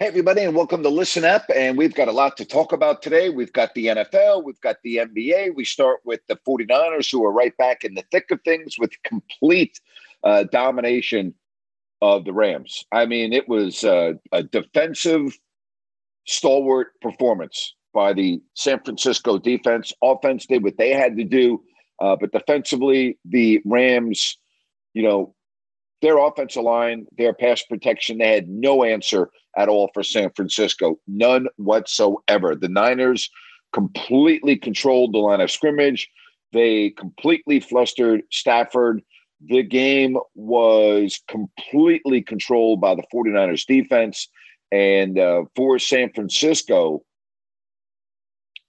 Hey, everybody, and welcome to Listen Up. And we've got a lot to talk about today. We've got the NFL, we've got the NBA. We start with the 49ers, who are right back in the thick of things with complete uh, domination of the Rams. I mean, it was uh, a defensive, stalwart performance by the San Francisco defense. Offense did what they had to do, uh, but defensively, the Rams, you know, their offensive line, their pass protection, they had no answer at all for San Francisco. None whatsoever. The Niners completely controlled the line of scrimmage. They completely flustered Stafford. The game was completely controlled by the 49ers defense. And uh, for San Francisco,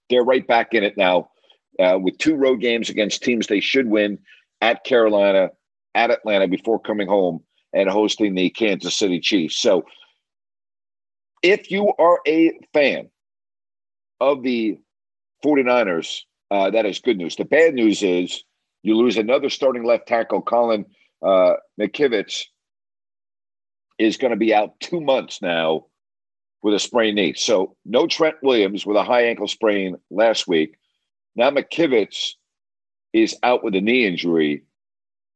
they're right back in it now uh, with two road games against teams they should win at Carolina at Atlanta before coming home and hosting the Kansas City Chiefs. So, if you are a fan of the 49ers, uh, that is good news. The bad news is you lose another starting left tackle, Colin uh, McKivitz, is going to be out two months now with a sprained knee. So, no Trent Williams with a high ankle sprain last week. Now, McKivitz is out with a knee injury.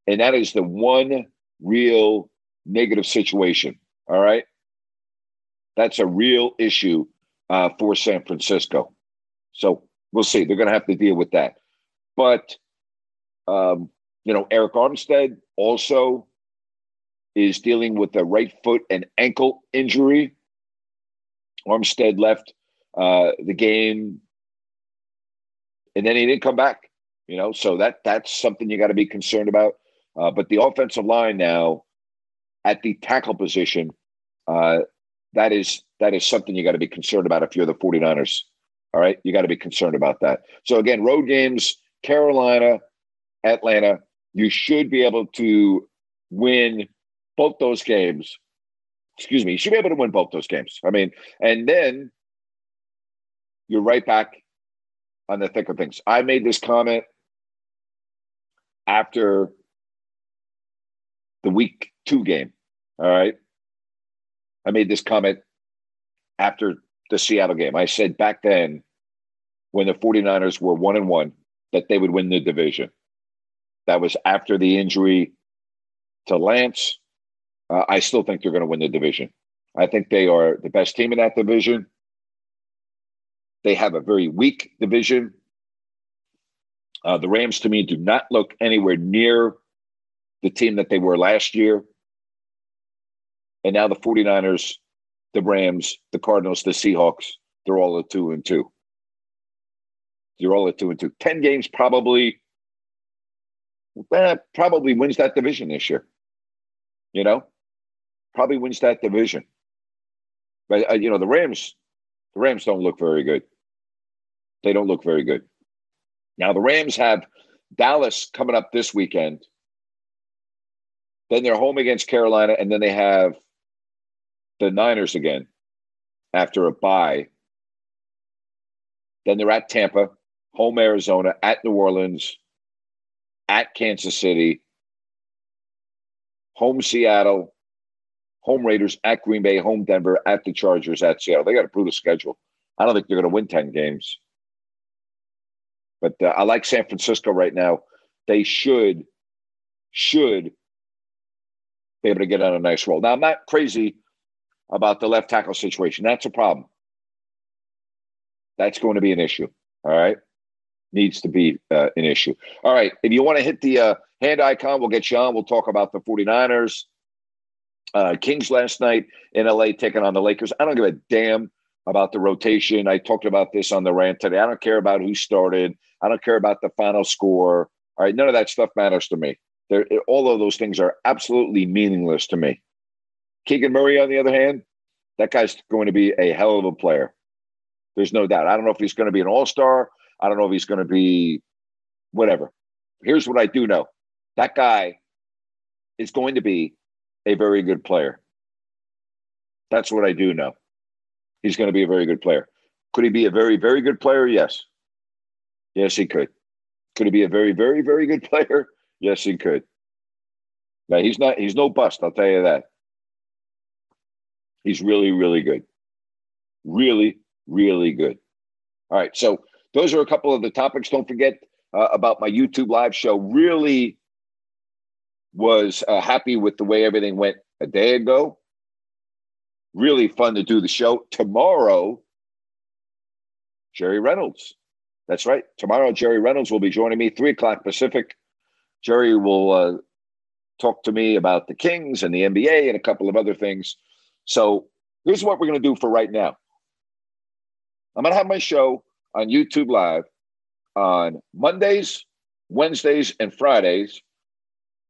And that is the one real negative situation. All right. That's a real issue uh, for San Francisco. So we'll see. They're going to have to deal with that. But, um, you know, Arik Armstead also is dealing with a right foot and ankle injury. Armstead left uh, the game and then he didn't come back. You know, so that that's something you got to be concerned about. Uh, but the offensive line now at the tackle position, uh, that is that is something you got to be concerned about if you're the 49ers. All right. You got to be concerned about that. So again, road games, Carolina, Atlanta, you should be able to win both those games. Excuse me, you should be able to win both those games. I mean, and then you're right back on the thick of things. I made this comment after the week two game. All right. I made this comment after the Seattle game. I said back then, when the 49ers were one and one, that they would win the division. That was after the injury to Lance. Uh, I still think they're going to win the division. I think they are the best team in that division. They have a very weak division. Uh, the Rams, to me, do not look anywhere near the team that they were last year. And now the 49ers, the Rams, the Cardinals, the Seahawks, they're all at two and two. They're all at two and two. 10 games probably, eh, probably wins that division this year. You know, probably wins that division. But, uh, you know, the Rams, the Rams don't look very good. They don't look very good. Now, the Rams have Dallas coming up this weekend. Then they're home against Carolina, and then they have the Niners again after a bye. Then they're at Tampa, home Arizona, at New Orleans, at Kansas City, home Seattle, home Raiders, at Green Bay, home Denver, at the Chargers, at Seattle. They got a brutal schedule. I don't think they're going to win 10 games. But uh, I like San Francisco right now. They should, should be able to get on a nice roll. Now, I'm not crazy about the left tackle situation. That's a problem. That's going to be an issue. All right. Needs to be uh, an issue. All right. If you want to hit the uh, hand icon, we'll get you on. We'll talk about the 49ers. Uh, Kings last night in LA taking on the Lakers. I don't give a damn about the rotation. I talked about this on the rant today. I don't care about who started. I don't care about the final score. All right. None of that stuff matters to me. They're, all of those things are absolutely meaningless to me. Keegan Murray, on the other hand, that guy's going to be a hell of a player. There's no doubt. I don't know if he's going to be an all star. I don't know if he's going to be whatever. Here's what I do know that guy is going to be a very good player. That's what I do know. He's going to be a very good player. Could he be a very, very good player? Yes. Yes, he could. Could he be a very, very, very good player? Yes, he could. Now he's not. He's no bust. I'll tell you that. He's really, really good. Really, really good. All right. So those are a couple of the topics. Don't forget uh, about my YouTube live show. Really was uh, happy with the way everything went a day ago. Really fun to do the show. Tomorrow, Jerry Reynolds. That's right. Tomorrow, Jerry Reynolds will be joining me, 3 o'clock Pacific. Jerry will uh, talk to me about the Kings and the NBA and a couple of other things. So here's what we're going to do for right now. I'm going to have my show on YouTube Live on Mondays, Wednesdays, and Fridays.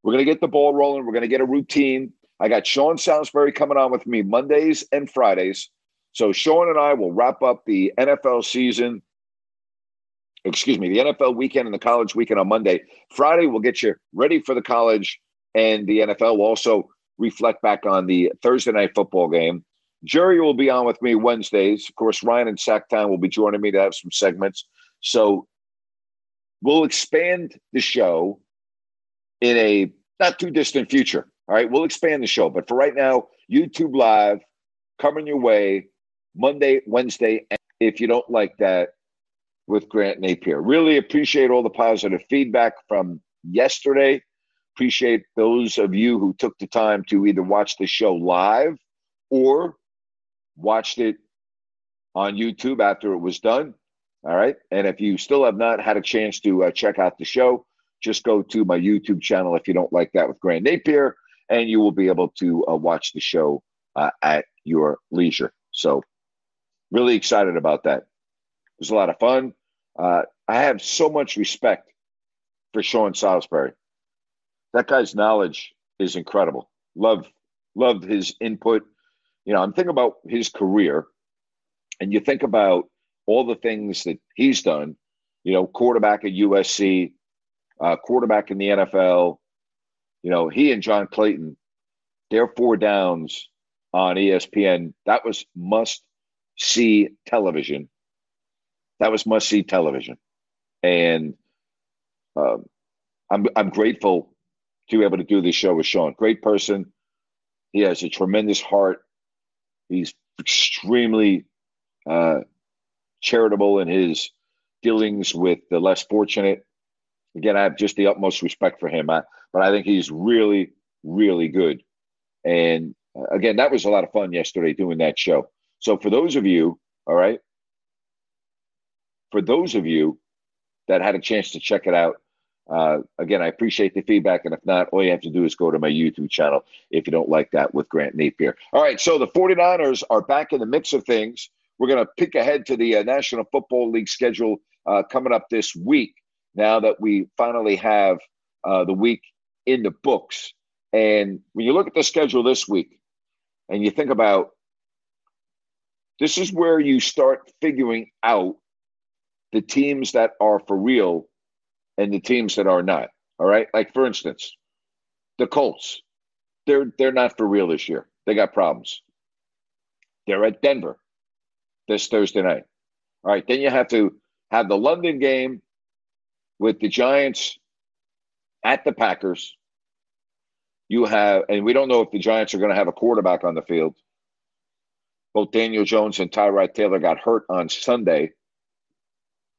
We're going to get the ball rolling. We're going to get a routine. I got Sean Salisbury coming on with me Mondays and Fridays. So Sean and I will wrap up the NFL season. Excuse me, the NFL weekend and the college weekend on Monday. Friday, we'll get you ready for the college and the NFL. We'll also reflect back on the Thursday night football game. Jerry will be on with me Wednesdays. Of course, Ryan and Sacktown will be joining me to have some segments. So we'll expand the show in a not too distant future. All right, we'll expand the show. But for right now, YouTube Live coming your way Monday, Wednesday. And if you don't like that, with Grant Napier. Really appreciate all the positive feedback from yesterday. Appreciate those of you who took the time to either watch the show live or watched it on YouTube after it was done. All right. And if you still have not had a chance to uh, check out the show, just go to my YouTube channel if you don't like that with Grant Napier, and you will be able to uh, watch the show uh, at your leisure. So, really excited about that. Was a lot of fun. Uh, I have so much respect for Sean Salisbury that guy's knowledge is incredible. Love, love his input. You know, I'm thinking about his career, and you think about all the things that he's done. You know, quarterback at USC, uh, quarterback in the NFL. You know, he and John Clayton, their four downs on ESPN. That was must see television. That was must see television, and um, I'm I'm grateful to be able to do this show with Sean. Great person. He has a tremendous heart. He's extremely uh, charitable in his dealings with the less fortunate. Again, I have just the utmost respect for him, I, but I think he's really, really good. And uh, again, that was a lot of fun yesterday doing that show. So, for those of you, all right, for those of you that had a chance to check it out, uh, again, I appreciate the feedback. And if not, all you have to do is go to my YouTube channel if you don't like that with Grant Napier. All right. So the 49ers are back in the mix of things. We're going to pick ahead to the uh, National Football League schedule uh, coming up this week now that we finally have uh, the week in the books. And when you look at the schedule this week and you think about this is where you start figuring out the teams that are for real and the teams that are not. All right. Like for instance, the Colts, they're they're not for real this year. They got problems. They're at Denver this Thursday night. All right. Then you have to have the London game with the Giants at the Packers. You have, and we don't know if the Giants are going to have a quarterback on the field. Both Daniel Jones and Tyrod Taylor got hurt on Sunday.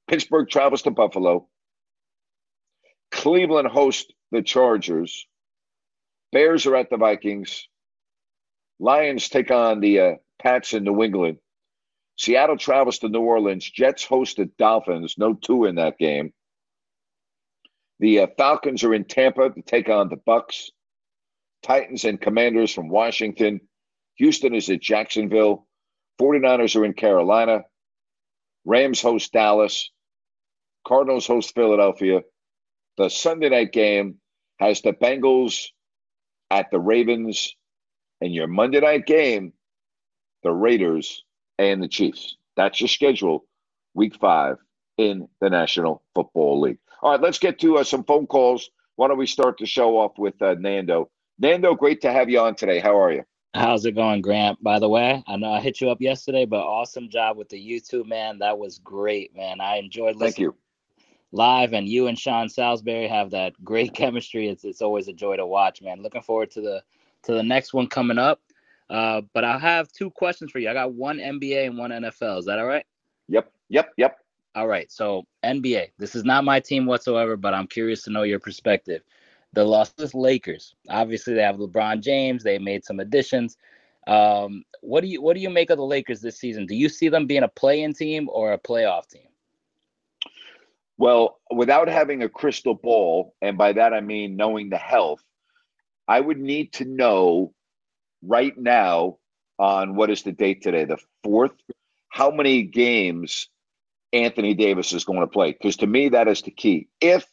Pittsburgh travels to Buffalo. Cleveland hosts the Chargers. Bears are at the Vikings. Lions take on the uh, Pats in New England. Seattle travels to New Orleans. Jets host the Dolphins. No two in that game. The uh, Falcons are in Tampa to take on the Bucks. Titans and Commanders from Washington. Houston is at Jacksonville. 49ers are in Carolina. Rams host Dallas. Cardinals host Philadelphia. The Sunday night game has the Bengals at the Ravens. And your Monday night game, the Raiders and the Chiefs. That's your schedule, week five in the National Football League. All right, let's get to uh, some phone calls. Why don't we start the show off with uh, Nando? Nando, great to have you on today. How are you? How's it going, Grant? By the way, I know I hit you up yesterday, but awesome job with the YouTube, man. That was great, man. I enjoyed listening. Thank you. Live and you and Sean Salisbury have that great chemistry. It's it's always a joy to watch, man. Looking forward to the to the next one coming up. Uh, but I have two questions for you. I got one NBA and one NFL. Is that all right? Yep. Yep. Yep. All right. So NBA. This is not my team whatsoever, but I'm curious to know your perspective the Los Angeles Lakers. Obviously, they have LeBron James. They made some additions. Um, what do you what do you make of the Lakers this season? Do you see them being a play-in team or a playoff team? Well, without having a crystal ball, and by that I mean knowing the health, I would need to know right now on what is the date today, the fourth, how many games Anthony Davis is going to play. Because to me, that is the key. If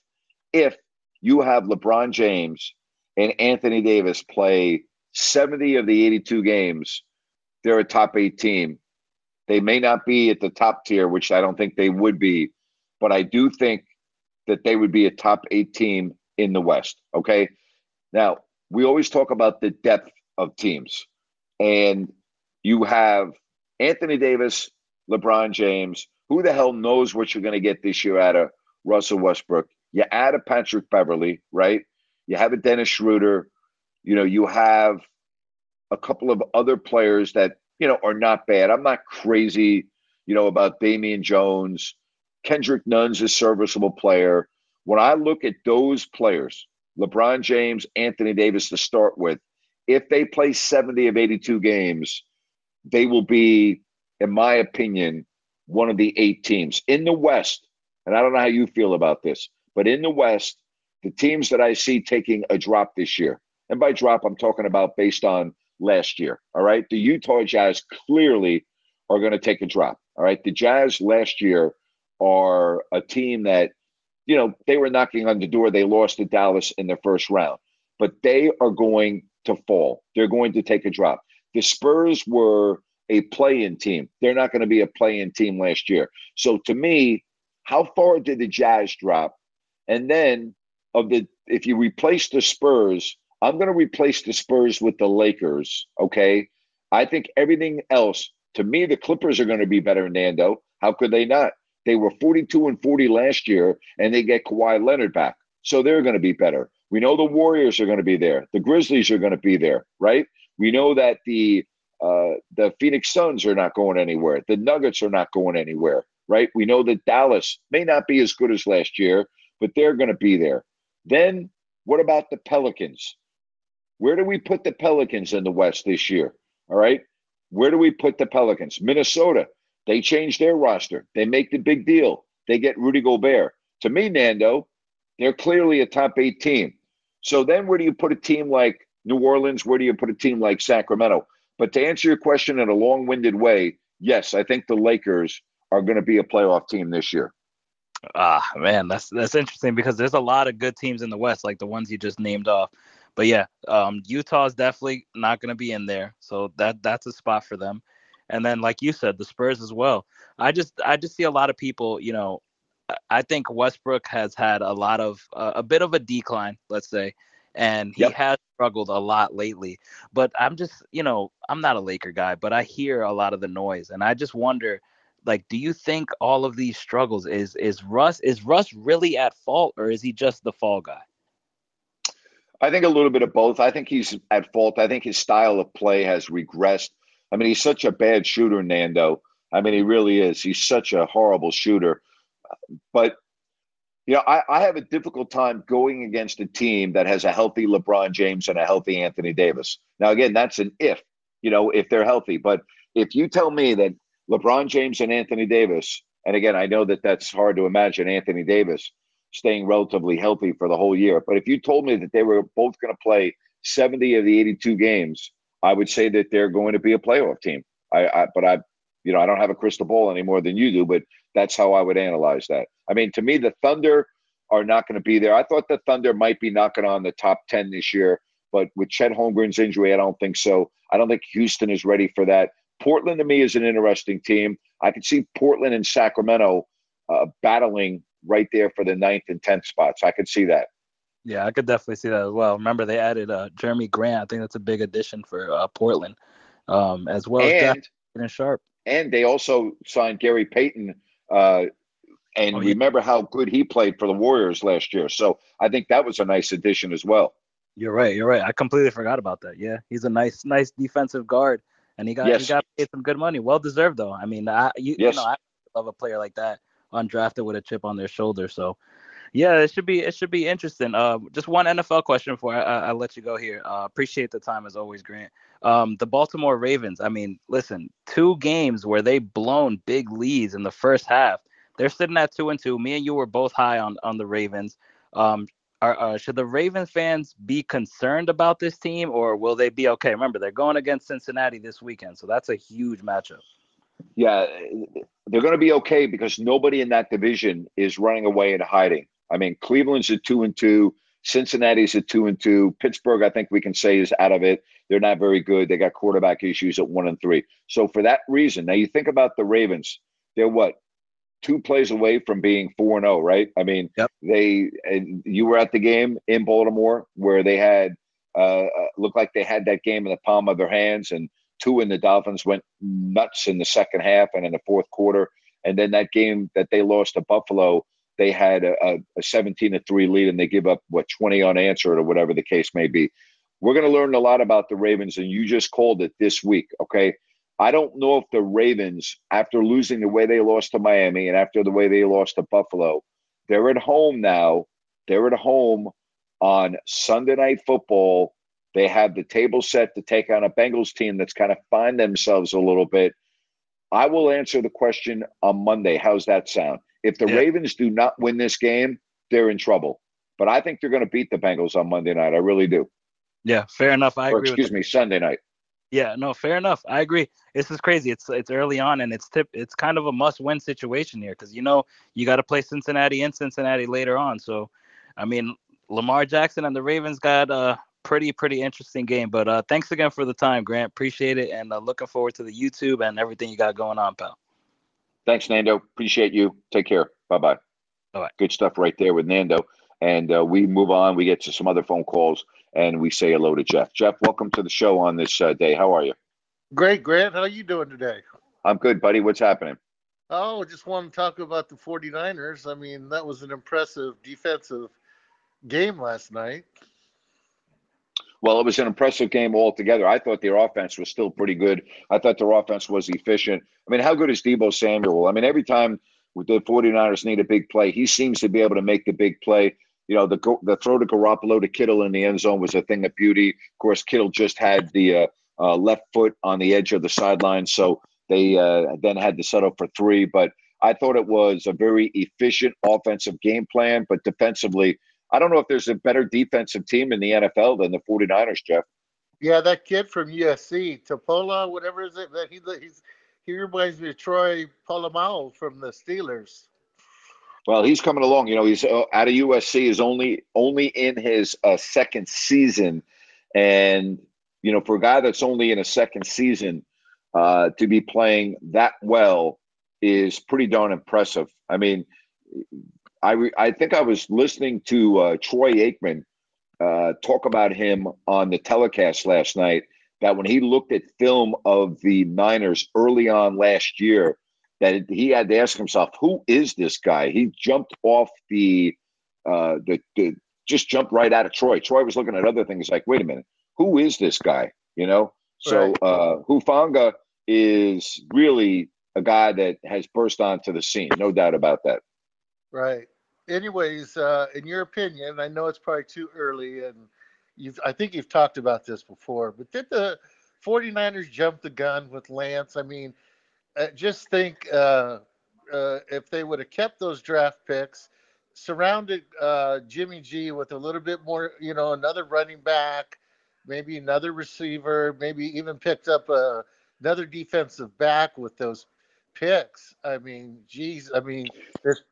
if you have LeBron James and Anthony Davis play 70 of the 82 games, they're a top eight team. They may not be at the top tier, which I don't think they would be, but I do think that they would be a top eight team in the West. Okay. Now, we always talk about the depth of teams, and you have Anthony Davis, LeBron James. Who the hell knows what you're going to get this year out of Russell Westbrook? You add a Patrick Beverley, right? You have a Dennis Schroeder. You know, you have a couple of other players that, you know, are not bad. I'm not crazy, you know, about Damian Jones. Kendrick Nunn's a serviceable player. When I look at those players, LeBron James, Anthony Davis to start with, if they play 70 of 82 games, they will be, in my opinion, one of the eight teams in the West. And I don't know how you feel about this. But in the West, the teams that I see taking a drop this year, and by drop, I'm talking about based on last year. All right. The Utah Jazz clearly are going to take a drop. All right. The Jazz last year are a team that, you know, they were knocking on the door. They lost to Dallas in the first round, but they are going to fall. They're going to take a drop. The Spurs were a play in team. They're not going to be a play in team last year. So to me, how far did the Jazz drop? And then of the if you replace the Spurs, I'm going to replace the Spurs with the Lakers. Okay, I think everything else. To me, the Clippers are going to be better, than Nando. How could they not? They were 42 and 40 last year, and they get Kawhi Leonard back, so they're going to be better. We know the Warriors are going to be there. The Grizzlies are going to be there, right? We know that the uh, the Phoenix Suns are not going anywhere. The Nuggets are not going anywhere, right? We know that Dallas may not be as good as last year, but they're going to be there. Then what about the Pelicans? Where do we put the Pelicans in the West this year? All right. Where do we put the Pelicans? Minnesota. They change their roster. They make the big deal. They get Rudy Gobert. To me, Nando, they're clearly a top eight team. So then where do you put a team like New Orleans? Where do you put a team like Sacramento? But to answer your question in a long winded way, yes, I think the Lakers are going to be a playoff team this year. Ah, man, that's that's interesting because there's a lot of good teams in the West, like the ones you just named off. But yeah, um, Utah's definitely not going to be in there, so that that's a spot for them. And then, like you said, the Spurs as well. I just I just see a lot of people. You know, I think Westbrook has had a lot of uh, a bit of a decline, let's say, and he yep. has struggled a lot lately. But I'm just, you know, I'm not a Laker guy, but I hear a lot of the noise, and I just wonder like do you think all of these struggles is is Russ is Russ really at fault or is he just the fall guy? I think a little bit of both. I think he's at fault. I think his style of play has regressed. I mean, he's such a bad shooter, Nando. I mean, he really is. He's such a horrible shooter. But you know, I, I have a difficult time going against a team that has a healthy LeBron James and a healthy Anthony Davis. Now, again, that's an if. you know, if they're healthy. But if you tell me that LeBron James and Anthony Davis, and again, I know that that's hard to imagine Anthony Davis staying relatively healthy for the whole year. But if you told me that they were both going to play 70 of the 82 games, I would say that they're going to be a playoff team. I, I but I, you know, I don't have a crystal ball any more than you do, but that's how I would analyze that. I mean, to me, the Thunder are not going to be there. I thought the Thunder might be knocking on the top 10 this year, but with Chet Holmgren's injury, I don't think so. I don't think Houston is ready for that. Portland to me is an interesting team. I can see Portland and Sacramento uh, battling right there for the ninth and tenth spots. I could see that. Yeah, I could definitely see that as well. Remember, they added uh, Jerami Grant. I think that's a big addition for uh, Portland, um, as well and, as Sharpe. And they also signed Gary Payton. Uh, and oh, yeah. remember how good he played for the Warriors last year. So I think that was a nice addition as well. You're right. You're right. I completely forgot about that. Yeah, he's a nice, nice defensive guard, and he got yes. he got paid some good money. Well deserved though. I mean, I you, yes. you know I love a player like that undrafted with a chip on their shoulder. So yeah, it should be it should be interesting. Uh, just one NFL question before I, I, I let you go here. Uh, appreciate the time as always, Grant. Um, the Baltimore Ravens. I mean, listen, two games where they blown big leads in the first half. They're sitting at two and two. Me and you were both high on on the Ravens. Um, are, uh, should the Ravens fans be concerned about this team, or will they be okay? Remember, they're going against Cincinnati this weekend, so that's a huge matchup. Yeah, they're going to be okay because nobody in that division is running away and hiding. I mean, Cleveland's at two and two. Cincinnati's at two and two. Pittsburgh, I think we can say, is out of it. They're not very good. They got quarterback issues at one and three. So for that reason, now you think about the Ravens. They're what two plays away from being four and zero, oh, right? I mean, yep. they and you were at the game in Baltimore where they had uh, uh, looked like they had that game in the palm of their hands, and two and the Dolphins went nuts in the second half and in the fourth quarter. And then that game that they lost to Buffalo, they had a, a 17 to 3 lead and they give up, what, 20 unanswered or whatever the case may be. We're going to learn a lot about the Ravens, and you just called it this week, okay? I don't know if the Ravens, after losing the way they lost to Miami and after the way they lost to Buffalo, they're at home now. They're at home on Sunday Night Football they have the table set to take on a Bengals team that's kind of find themselves a little bit. I will answer the question on Monday. How's that sound? If the yeah. Ravens do not win this game, they're in trouble. But I think they're going to beat the Bengals on Monday night. I really do. Yeah, fair enough. I or, agree. Excuse me, Sunday night. Yeah, no, fair enough. I agree. This is crazy. It's it's early on, and it's tip. It's kind of a must-win situation here because you know you got to play Cincinnati and Cincinnati later on. So, I mean, Lamar Jackson and the Ravens got a pretty pretty interesting game. But uh, thanks again for the time, Grant. Appreciate it, and uh, looking forward to the YouTube and everything you got going on, pal. Thanks, Nando. Appreciate you. Take care. Bye bye. All right. Good stuff right there with Nando. And uh, we move on. We get to some other phone calls, and we say hello to Jeff. Jeff, welcome to the show on this uh, day. How are you? Great, Grant. How are you doing today? I'm good, buddy. What's happening? Oh, just want to talk about the 49ers. I mean, that was an impressive defensive game last night. Well, it was an impressive game altogether. I thought their offense was still pretty good. I thought their offense was efficient. I mean, how good is Deebo Samuel? I mean, every time the 49ers need a big play, he seems to be able to make the big play. You know, the the throw to Garoppolo to Kittle in the end zone was a thing of beauty. Of course, Kittle just had the uh, uh, left foot on the edge of the sideline, so they uh, then had to settle for three. But I thought it was a very efficient offensive game plan, but defensively, I don't know if there's a better defensive team in the NFL than the 49ers, Jeff. Yeah, that kid from USC, Topola, whatever is it that he he's he reminds me of Troy Polamalu from the Steelers. Well, he's coming along. You know, he's uh, out of USC is only only in his uh, second season, and you know, for a guy that's only in a second season, uh, to be playing that well is pretty darn impressive. I mean, I re- I think I was listening to uh, Troy Aikman uh, talk about him on the telecast last night. That when he looked at film of the Niners early on last year, that he had to ask himself, "Who is this guy?" He jumped off the uh, the, the just jumped right out of Troy. Troy was looking at other things like, "Wait a minute, who is this guy?" You know. So uh, Hufanga is really a guy that has burst onto the scene, no doubt about that. Right. Anyways, uh, in your opinion, I know it's probably too early, and you've I think you've talked about this before, but did the 49ers jump the gun with Lance. I mean, uh, just think uh, uh, if they would have kept those draft picks, surrounded uh, Jimmy G with a little bit more, you know, another running back, maybe another receiver, maybe even picked up a, uh, another defensive back with those picks. I mean, geez, I mean,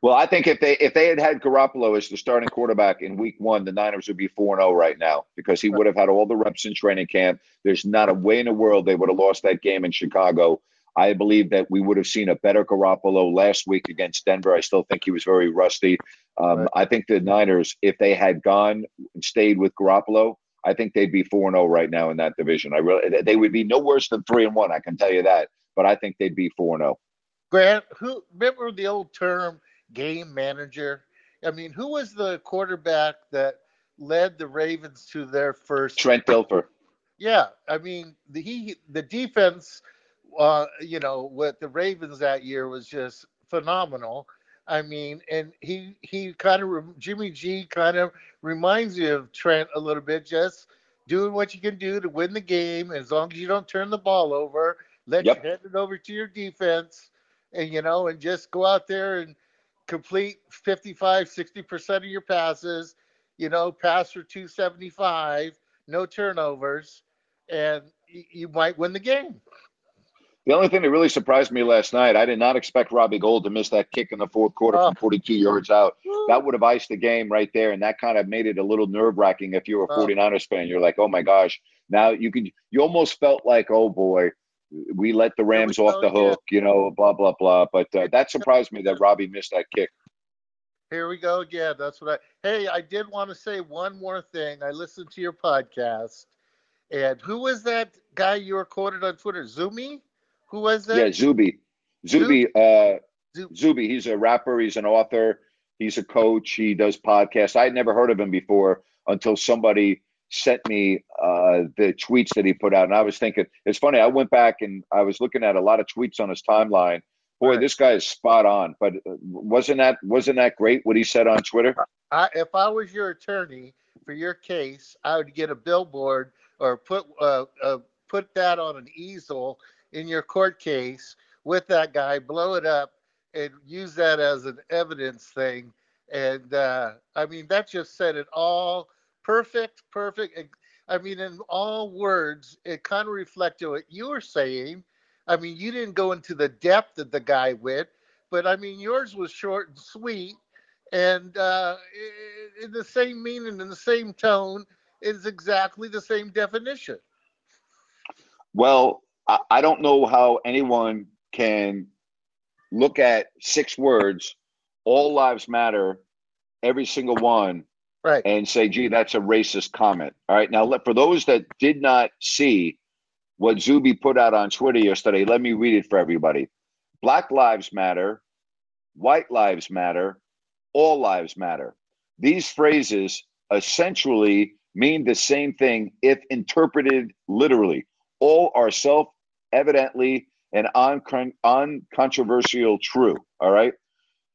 well, I think if they if they had had Garoppolo as the starting quarterback in Week One, the Niners would be four and zero oh right now because he would have had all the reps in training camp. There's not a way in the world they would have lost that game in Chicago. I believe that we would have seen a better Garoppolo last week against Denver. I still think he was very rusty. Um, right. I think the Niners, if they had gone and stayed with Garoppolo, I think they'd be four and zero oh right now in that division. I really, they would be no worse than three and one. I can tell you that. But I think they'd be four and zero. Grant, who remember the old term game manager? I mean, who was the quarterback that led the Ravens to their first? Trent Dilfer. Yeah, I mean, the he the defense, uh, you know, with the Ravens that year was just phenomenal. I mean, and he he kind of Jimmy G kind of reminds you of Trent a little bit, just doing what you can do to win the game. As long as you don't turn the ball over, let yep. you hand it over to your defense and you know, and just go out there and complete 55, 60% of your passes, you know, pass for 275, no turnovers, and you might win the game. The only thing that really surprised me last night, I did not expect Robbie Gould to miss that kick in the fourth quarter oh. from 42 yards out. That would have iced the game right there, and that kind of made it a little nerve wracking if you were a 49ers fan. You're like, oh my gosh. Now you can, you almost felt like, oh boy, we let the Rams off the hook, you know, blah blah blah. But uh, that surprised me that Robbie missed that kick. Here we go again. That's what I. Hey, I did want to say one more thing. I listened to your podcast, and who was that guy you were quoted on Twitter? Zumi. Who was that? Yeah, Zuby. Zuby. Uh, Zuby. He's a rapper. He's an author. He's a coach. He does podcasts. I had never heard of him before until somebody sent me uh, the tweets that he put out, and I was thinking it's funny. I went back and I was looking at a lot of tweets on his timeline. Boy, right. this guy is spot on. But uh, wasn't that wasn't that great what he said on Twitter? I, if I was your attorney for your case, I would get a billboard or put uh, uh, put that on an easel in your court case with that guy, blow it up, and use that as an evidence thing. And uh, I mean, that just said it all perfect, perfect. I mean, in all words, it kind of reflected what you were saying. I mean, you didn't go into the depth that the guy went, but I mean, yours was short and sweet, and uh, in the same meaning, in the same tone, is exactly the same definition. Well, I don't know how anyone can look at six words, all lives matter, every single one, right. and say, gee, that's a racist comment. All right. Now, for those that did not see what Zuby put out on Twitter yesterday, let me read it for everybody. Black lives matter, white lives matter, all lives matter. These phrases essentially mean the same thing if interpreted literally. All are self evidently and uncontroversial true. All right.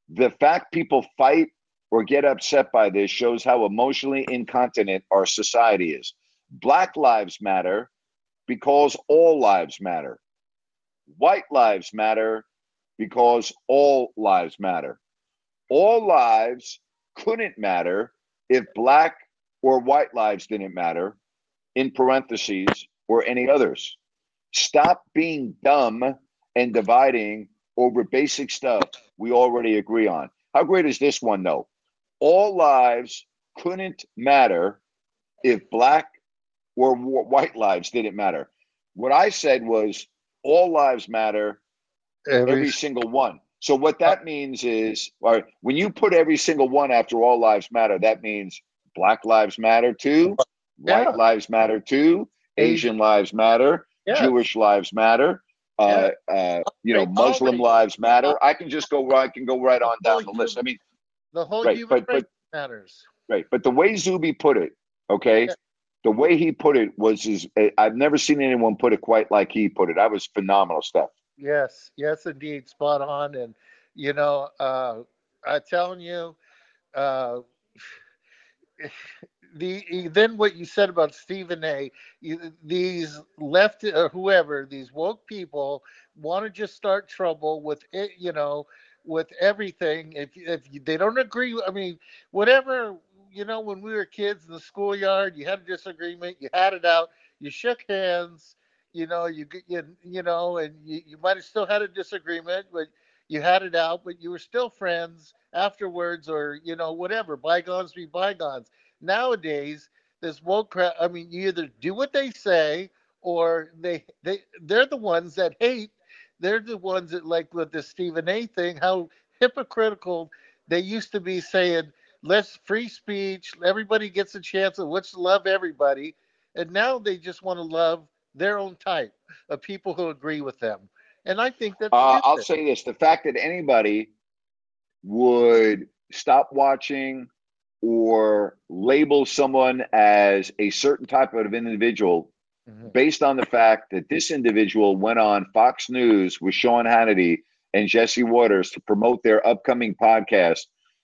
The fact people fight or get upset by this shows how emotionally incontinent our society is. Black lives matter because all lives matter. White lives matter because all lives matter. All lives couldn't matter if black or white lives didn't matter, in parentheses, or any others. Stop being dumb and dividing over basic stuff we already agree on. How great is this one, though? All lives couldn't matter if black or white lives didn't matter. What I said was all lives matter, every, every single one. So what that means is, all right, when you put every single one after all lives matter, that means black lives matter too, yeah. white lives matter too, Asian lives matter, yeah. Jewish lives matter, uh, uh, you know, Muslim lives matter. I can just go. I can go right on down the list. I mean, the whole right, human but, race but, matters. Right, but the way Zuby put it, okay, yeah. the way he put it was is I've never seen anyone put it quite like he put it. That was phenomenal stuff. Yes, yes, indeed, spot on. And you know, uh, I'm telling you, uh, the then what you said about Stephen A. These left or whoever these woke people want to just start trouble with it, you know, with everything. If if they don't agree, I mean, whatever you know, when we were kids in the schoolyard, you had a disagreement, you had it out, you shook hands, you know, you you you know, and you, you might have still had a disagreement, but you had it out, but you were still friends afterwards, or you know, whatever. Bygones be bygones. Nowadays, this woke crowd. I mean, you either do what they say, or they they they're the ones that hate. They're the ones that like with the Stephen A. thing. How hypocritical they used to be saying, "Let's free speech. Everybody gets a chance. of let's love everybody," and now they just want to love their own type of people who agree with them. And I think that uh, I'll say this: the fact that anybody would stop watching or label someone as a certain type of individual mm-hmm. based on the fact that this individual went on Fox News with Sean Hannity and Jesse Watters to promote their upcoming podcast.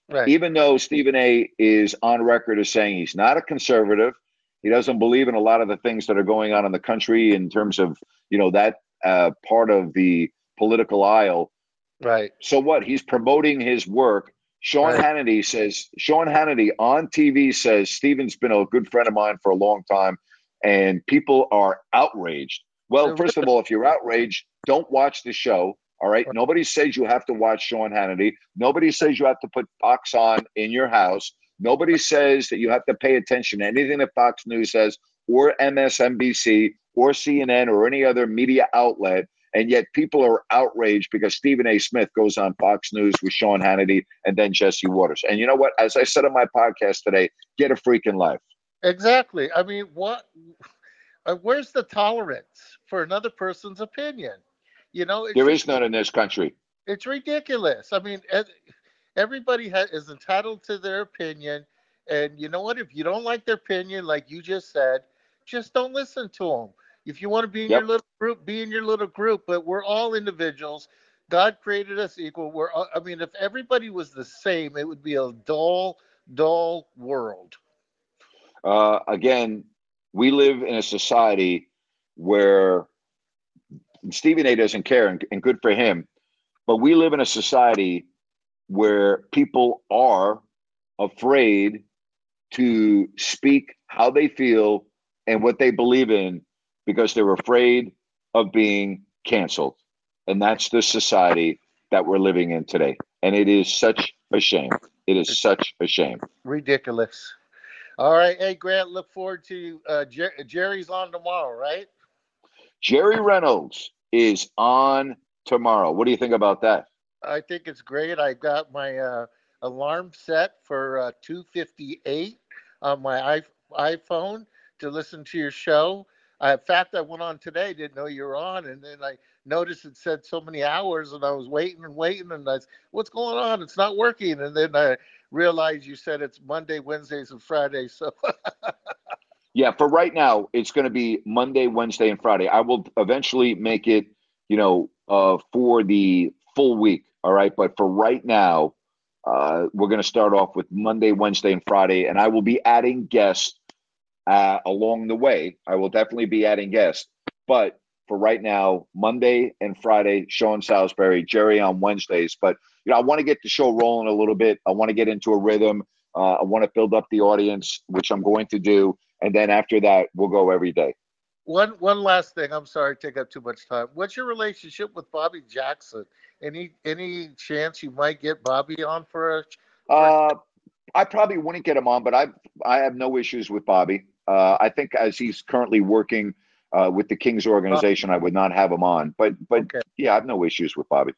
Right. Even though Stephen A is on record as saying he's not a conservative, he doesn't believe in a lot of the things that are going on in the country in terms of you know that uh, part of the political aisle. Right. So what? He's promoting his work. Sean right. Hannity says Sean Hannity on TV says Stephen's been a good friend of mine for a long time, and people are outraged. Well, first of all, if you're outraged, don't watch the show. All right. Nobody says you have to watch Sean Hannity. Nobody says you have to put Fox on in your house. Nobody says that you have to pay attention to anything that Fox News says or MSNBC or CNN or any other media outlet. And yet people are outraged because Stephen A. Smith goes on Fox News with Sean Hannity and then Jesse Watters. And you know what? As I said on my podcast today, get a freaking life. Exactly. I mean, what? Uh, where's the tolerance for another person's opinion? You know, there is none in this country. It's ridiculous. I mean, everybody has, is entitled to their opinion. And you know what? If you don't like their opinion, like you just said, just don't listen to them. If you want to be in yep. your little group, be in your little group. But we're all individuals. God created us equal. We're, I mean, if everybody was the same, it would be a dull, dull world. Uh, again, we live in a society where Stephen A. doesn't care, and, and good for him. But we live in a society where people are afraid to speak how they feel and what they believe in because they're afraid of being canceled. And that's the society that we're living in today. And it is such a shame. It is such a shame. Ridiculous. All right. Hey, Grant, look forward to uh, Jer- Jerry's on tomorrow, right? Jerry Reynolds is on tomorrow. What do you think about that? I think it's great. I got my uh, alarm set for uh, 258 on my iPhone to listen to your show. in fact, I went on today, didn't know you were on, and then I noticed it said so many hours, and I was waiting and waiting, and I said, "What's going on? It's not working." And then I realized you said it's Monday, Wednesdays, and Fridays. So. yeah, for right now, it's going to be Monday, Wednesday, and Friday. I will eventually make it, you know, uh, for the full week. All right. But for right now, uh, we're going to start off with Monday, Wednesday, and Friday. And I will be adding guests uh, along the way. I will definitely be adding guests. But for right now, Monday and Friday, Sean Salisbury, Jerry on Wednesdays. But, you know, I want to get the show rolling a little bit. I want to get into a rhythm. Uh, I want to build up the audience, which I'm going to do. And then after that, we'll go every day. One one last thing. I'm sorry to take up too much time. What's your relationship with Bobby Jackson? Any any chance you might get Bobby on for a? For uh, I probably wouldn't get him on, but I I have no issues with Bobby. Uh, I think as he's currently working uh, with the Kings organization, I would not have him on. But but okay. yeah, I have no issues with Bobby.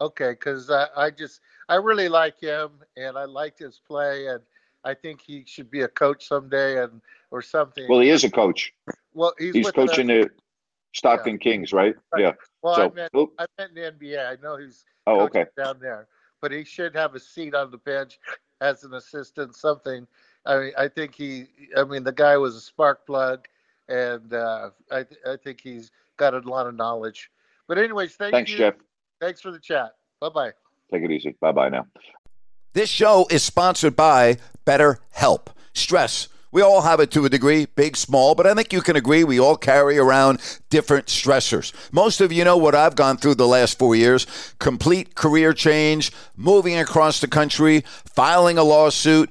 Okay, because I, I just I really like him and I liked his play and I think he should be a coach someday and or something. Well, he is a coach. Well, he's, he's coaching the, the Stockton yeah. Kings, right? right? Yeah. Well, so, I, meant, I meant in the NBA. I know he's oh, okay. down there, but he should have a seat on the bench as an assistant, something. I mean, I think he. I mean, the guy was a spark plug, and uh, I, th- I think he's got a lot of knowledge. But anyways, thank thanks, you. Jeff. Thanks for the chat. Bye bye. Take it easy. Bye bye now. This show is sponsored by BetterHelp. stress. We all have it to a degree, big, small, but I think you can agree we all carry around different stressors. Most of you know what I've gone through the last four years complete career change, moving across the country, filing a lawsuit,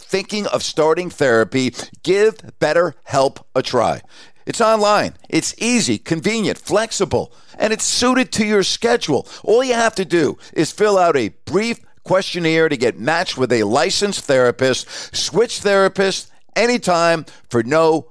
thinking of starting therapy, give BetterHelp a try. It's online, it's easy, convenient, flexible, and it's suited to your schedule. All you have to do is fill out a brief questionnaire to get matched with a licensed therapist, switch therapists anytime for no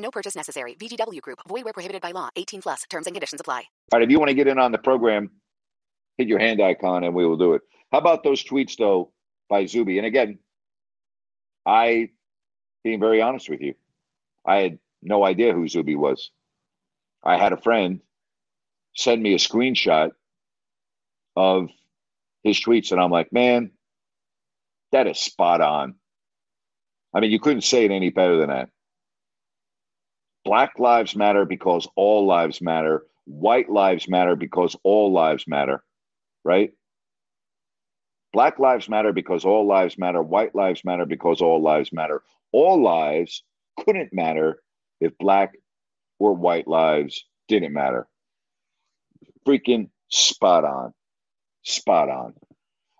No purchase necessary. VGW Group. Void where prohibited by law. 18 plus. Terms and conditions apply. All right, if you want to get in on the program, hit your hand icon and we will do it. How about those tweets though by Zuby? And again, I being very honest with you, I had no idea who Zuby was. I had a friend send me a screenshot of his tweets, and I'm like, man, that is spot on. I mean, you couldn't say it any better than that. Black lives matter because all lives matter. White lives matter because all lives matter, right? Black lives matter because all lives matter. White lives matter because all lives matter. All lives couldn't matter if black or white lives didn't matter. Freaking spot on. Spot on.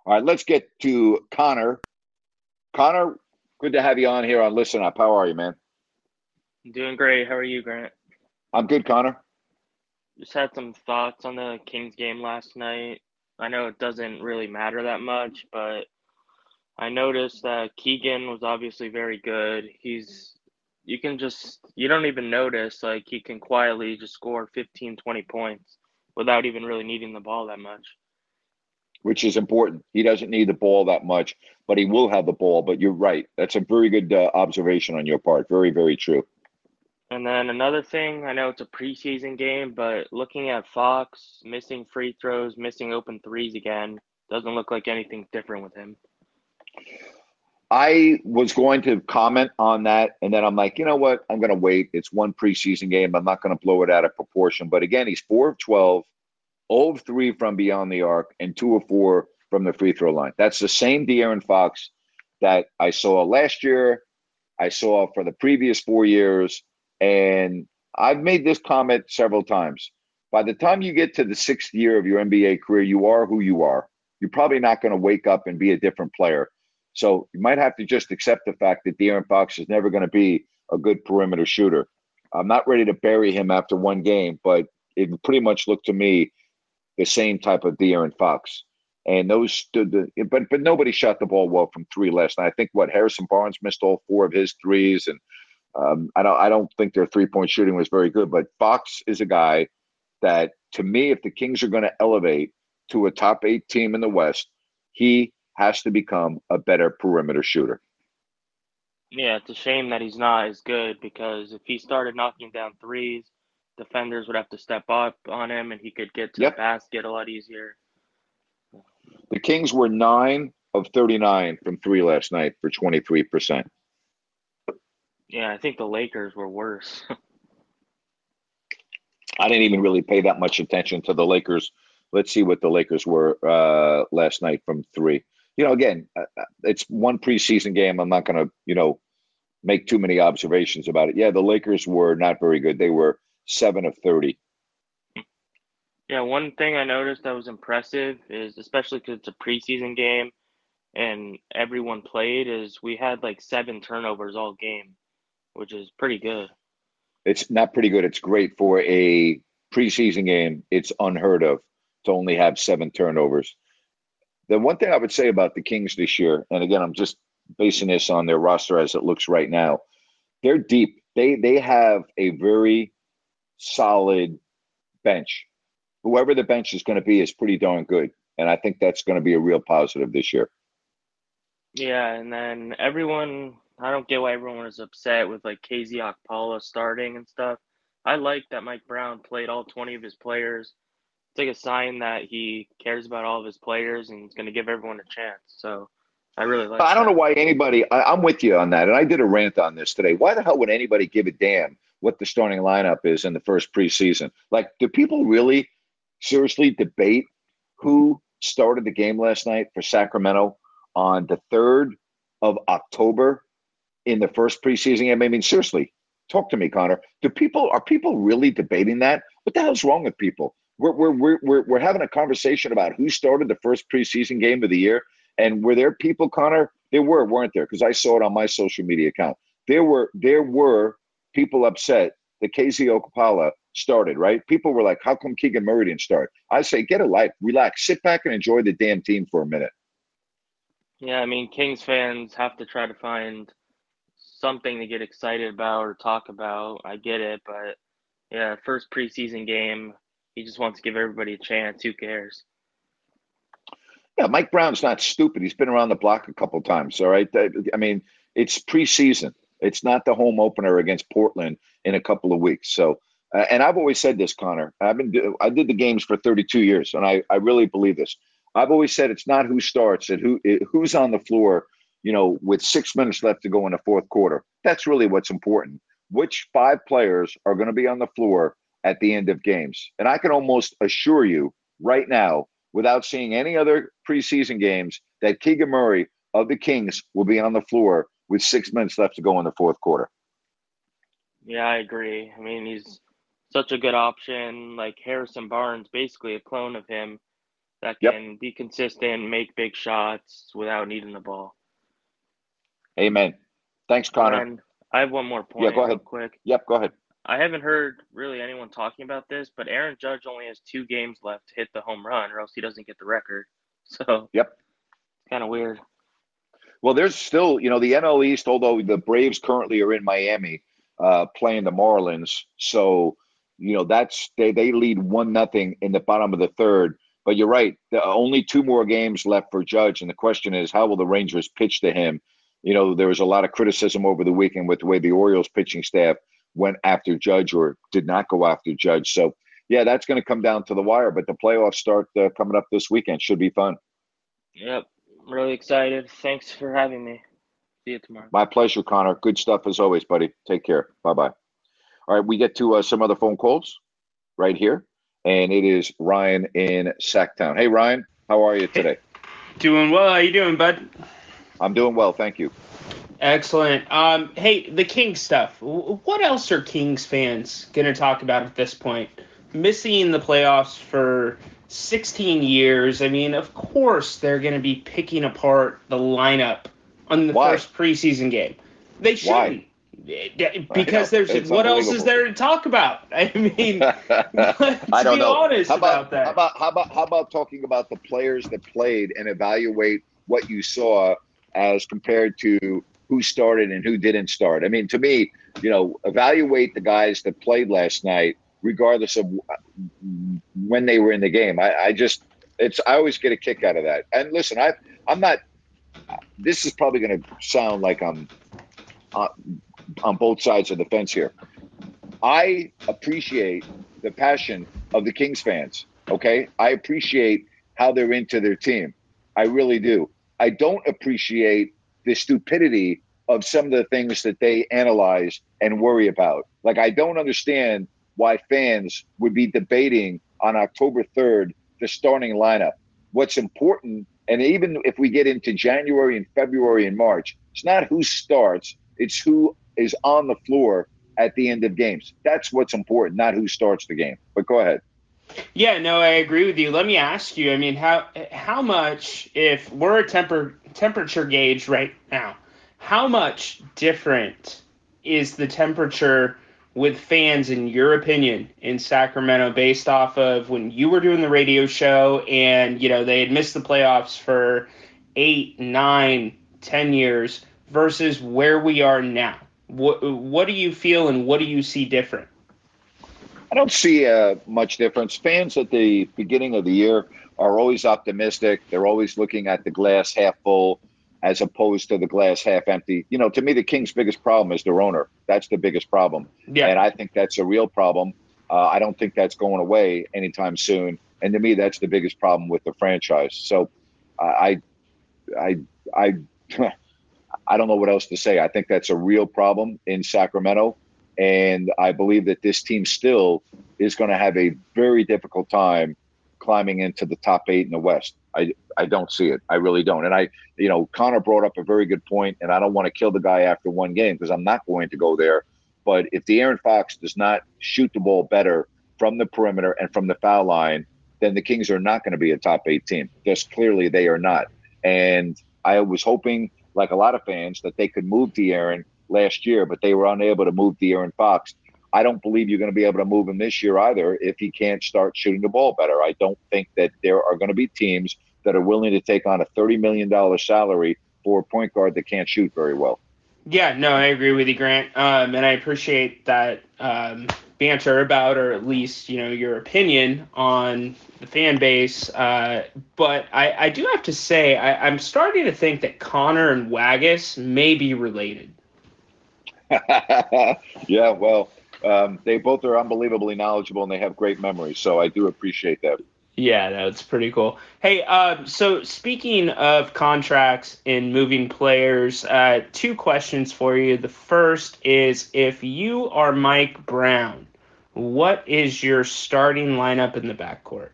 All right, let's get to Connor. Connor, good to have you on here on Listen Up. How are you, man? Doing great. How are you, Grant? I'm good, Connor. Just had some thoughts on the Kings game last night. I know it doesn't really matter that much, but I noticed that Keegan was obviously very good. He's you can just you don't even notice like he can quietly just score 15 20 points without even really needing the ball that much. Which is important. He doesn't need the ball that much, but he will have the ball. But you're right. That's a very good uh, observation on your part. Very, very true. And then another thing, I know it's a preseason game, but looking at Fox missing free throws, missing open threes again, doesn't look like anything different with him. I was going to comment on that, and then I'm like, you know what? I'm going to wait. It's one preseason game. I'm not going to blow it out of proportion. But again, he's 4 of 12, 0 of 3 from beyond the arc, and 2 of 4 from the free throw line. That's the same De'Aaron Fox that I saw last year, I saw for the previous four years. And I've made this comment several times. By the time you get to the sixth year of your NBA career, you are who you are. You're probably not going to wake up and be a different player. So you might have to just accept the fact that De'Aaron Fox is never going to be a good perimeter shooter. I'm not ready to bury him after one game, but it pretty much looked to me the same type of De'Aaron Fox. And those stood, the, but but nobody shot the ball well from three last night. I think what Harrison Barnes missed all four of his threes, and um, I don't I don't think their three point shooting was very good. But Fox is a guy that, to me, if the Kings are going to elevate to a top eight team in the West, he has to become a better perimeter shooter. Yeah, it's a shame that he's not as good because if he started knocking down threes, defenders would have to step up on him and he could get to Yep. the basket a lot easier. The Kings were nine of 39 from three last night for 23%. Yeah, I think the Lakers were worse. I didn't even really pay that much attention to the Lakers. Let's see what the Lakers were uh, last night from three. You know, again, uh, uh, it's one preseason game. I'm not going to, you know, make too many observations about it. Yeah, the Lakers were not very good. They were seven of 30 Yeah, one thing I noticed that was impressive is, especially because it's a preseason game and everyone played, is we had like seven turnovers all game, which is pretty good. It's not pretty good. It's great for a preseason game. It's unheard of to only have seven turnovers. The one thing I would say about the Kings this year, and again, I'm just basing this on their roster as it looks right now, they're deep. They they have a very solid bench whoever the bench is going to be is pretty darn good. And I think that's going to be a real positive this year. Yeah, and then everyone, I don't get why everyone was upset with like KZ Okpala starting and stuff. I like that Mike Brown played all 20 of his players. It's like a sign that he cares about all of his players and is going to give everyone a chance. So I really like it. I don't that. know why anybody, I, I'm with you on that. And I did a rant on this today. Why the hell would anybody give a damn what the starting lineup is in the first preseason? Like, do people really seriously debate who started the game last night for Sacramento on the 3rd of October in the first preseason game? I mean, seriously, talk to me, Connor. Do people are people really debating that? What the hell's wrong with people? We're we're we're we're, we're having a conversation about who started the first preseason game of the year. And were there people, Connor? There were, weren't there? Because I saw it on my social media account. There were there were people upset that KZ Okpala started, right? People were like, how come Keegan Murray didn't start? I say, get a life, relax, sit back and enjoy the damn team for a minute. Yeah, I mean, Kings fans have to try to find something to get excited about or talk about. I get it, but yeah, first preseason game, he just wants to give everybody a chance. Who cares? Yeah, Mike Brown's not stupid. He's been around the block a couple times. All right. I mean, it's preseason. It's not the home opener against Portland in a couple of weeks. So, uh, and I've always said this, Connor. I've been I did the games for 32 years, and I I really believe this. I've always said it's not who starts and who it, who's on the floor. You know, with six minutes left to go in the fourth quarter. That's really what's important. Which five players are going to be on the floor at the end of games? And I can almost assure you right now, without seeing any other preseason games, that Keegan Murray of the Kings will be on the floor with six minutes left to go in the fourth quarter. Yeah, I agree. I mean, he's such a good option. Like Harrison Barnes, basically a clone of him that Yep. can be consistent, make big shots without needing the ball. Amen. Thanks, Connor. And I have one more point. Yeah, go real ahead. quick. Yep, go ahead. I haven't heard really anyone talking about this, but Aaron Judge only has two games left to hit the home run, or else he doesn't get the record. So Yep. it's kind of weird. Well, there's still, you know, the NL East, although the Braves currently are in Miami uh, playing the Marlins. So, you know, that's they, they lead one nothing in the bottom of the third. But you're right. There are only two more games left for Judge. And the question is, how will the Rangers pitch to him? You know, there was a lot of criticism over the weekend with the way the Orioles pitching staff went after Judge or did not go after Judge. So, yeah, that's going to come down to the wire. But the playoffs start uh, coming up this weekend. Should be fun. Yep. I'm really excited. Thanks for having me. See you tomorrow. My pleasure, Connor. Good stuff as always, buddy. Take care. Bye bye. All right, we get to uh, some other phone calls right here, and it is Ryan in Sacktown. Hey, Ryan, how are you today? Doing well. How you doing, bud? I'm doing well, thank you. Excellent. Um, hey, the Kings stuff. What else are Kings fans gonna talk about at this point? Missing the playoffs for 16 years. I mean, of course they're gonna be picking apart the lineup on the Why? first preseason game. They shouldn't. Why? Because there's It's what else is there to talk about? I mean, let's I don't be know. honest how about, about that. How about how about how about talking about the players that played and evaluate what you saw as compared to who started and who didn't start? I mean, to me, you know, evaluate the guys that played last night, regardless of when they were in the game. I, I just it's I always get a kick out of that. And listen, I I'm not. This is probably going to sound like I'm uh, on both sides of the fence here. I appreciate the passion of the Kings fans. Okay. I appreciate how they're into their team. I really do. I don't appreciate the stupidity of some of the things that they analyze and worry about. Like, I don't understand why fans would be debating on October 3rd the starting lineup. What's important, and even if we get into January and February and March, it's not who starts, it's who is on the floor at the end of games. That's what's important, not who starts the game. But go ahead. Yeah, no, I agree with you. Let me ask you. I mean, how how much if we're a temper temperature gauge right now, how much different is the temperature with fans in your opinion in Sacramento based off of when you were doing the radio show and you know they had missed the playoffs for eight, nine, ten years versus where we are now? What what do you feel and what do you see different? I don't see uh, much difference. Fans at the beginning of the year are always optimistic. They're always looking at the glass half full as opposed to the glass half empty. You know, to me, the Kings' biggest problem is their owner. That's the biggest problem. Yeah. And I think that's a real problem. Uh, I don't think that's going away anytime soon. And to me, that's the biggest problem with the franchise. So I, I, I, I don't know what else to say. I think that's a real problem in Sacramento. And I believe that this team still is going to have a very difficult time climbing into the top eight in the West. I, I don't see it. I really don't. And I, you know, Connor brought up a very good point, and I don't want to kill the guy after one game because I'm not going to go there. But if De'Aaron Fox does not shoot the ball better from the perimeter and from the foul line, then the Kings are not going to be a top eight team. Just clearly, they are not. And I was hoping, like a lot of fans, that they could move De'Aaron last year, but they were unable to move De'Aaron Fox. I don't believe you're going to be able to move him this year either if he can't start shooting the ball better. I don't think that there are going to be teams that are willing to take on a $30 million salary for a point guard that can't shoot very well. Yeah, no, I agree with you, Grant. Um, and I appreciate that um, banter about, or at least, you know, your opinion on the fan base. Uh, but I, I do have to say, I, I'm starting to think that Connor and Waggis may be related. yeah, well, um, they both are unbelievably knowledgeable and they have great memories. So I do appreciate that. Yeah, that's pretty cool. Hey, um, so speaking of contracts and moving players, uh, two questions for you. The first is if you are Mike Brown, what is your starting lineup in the backcourt?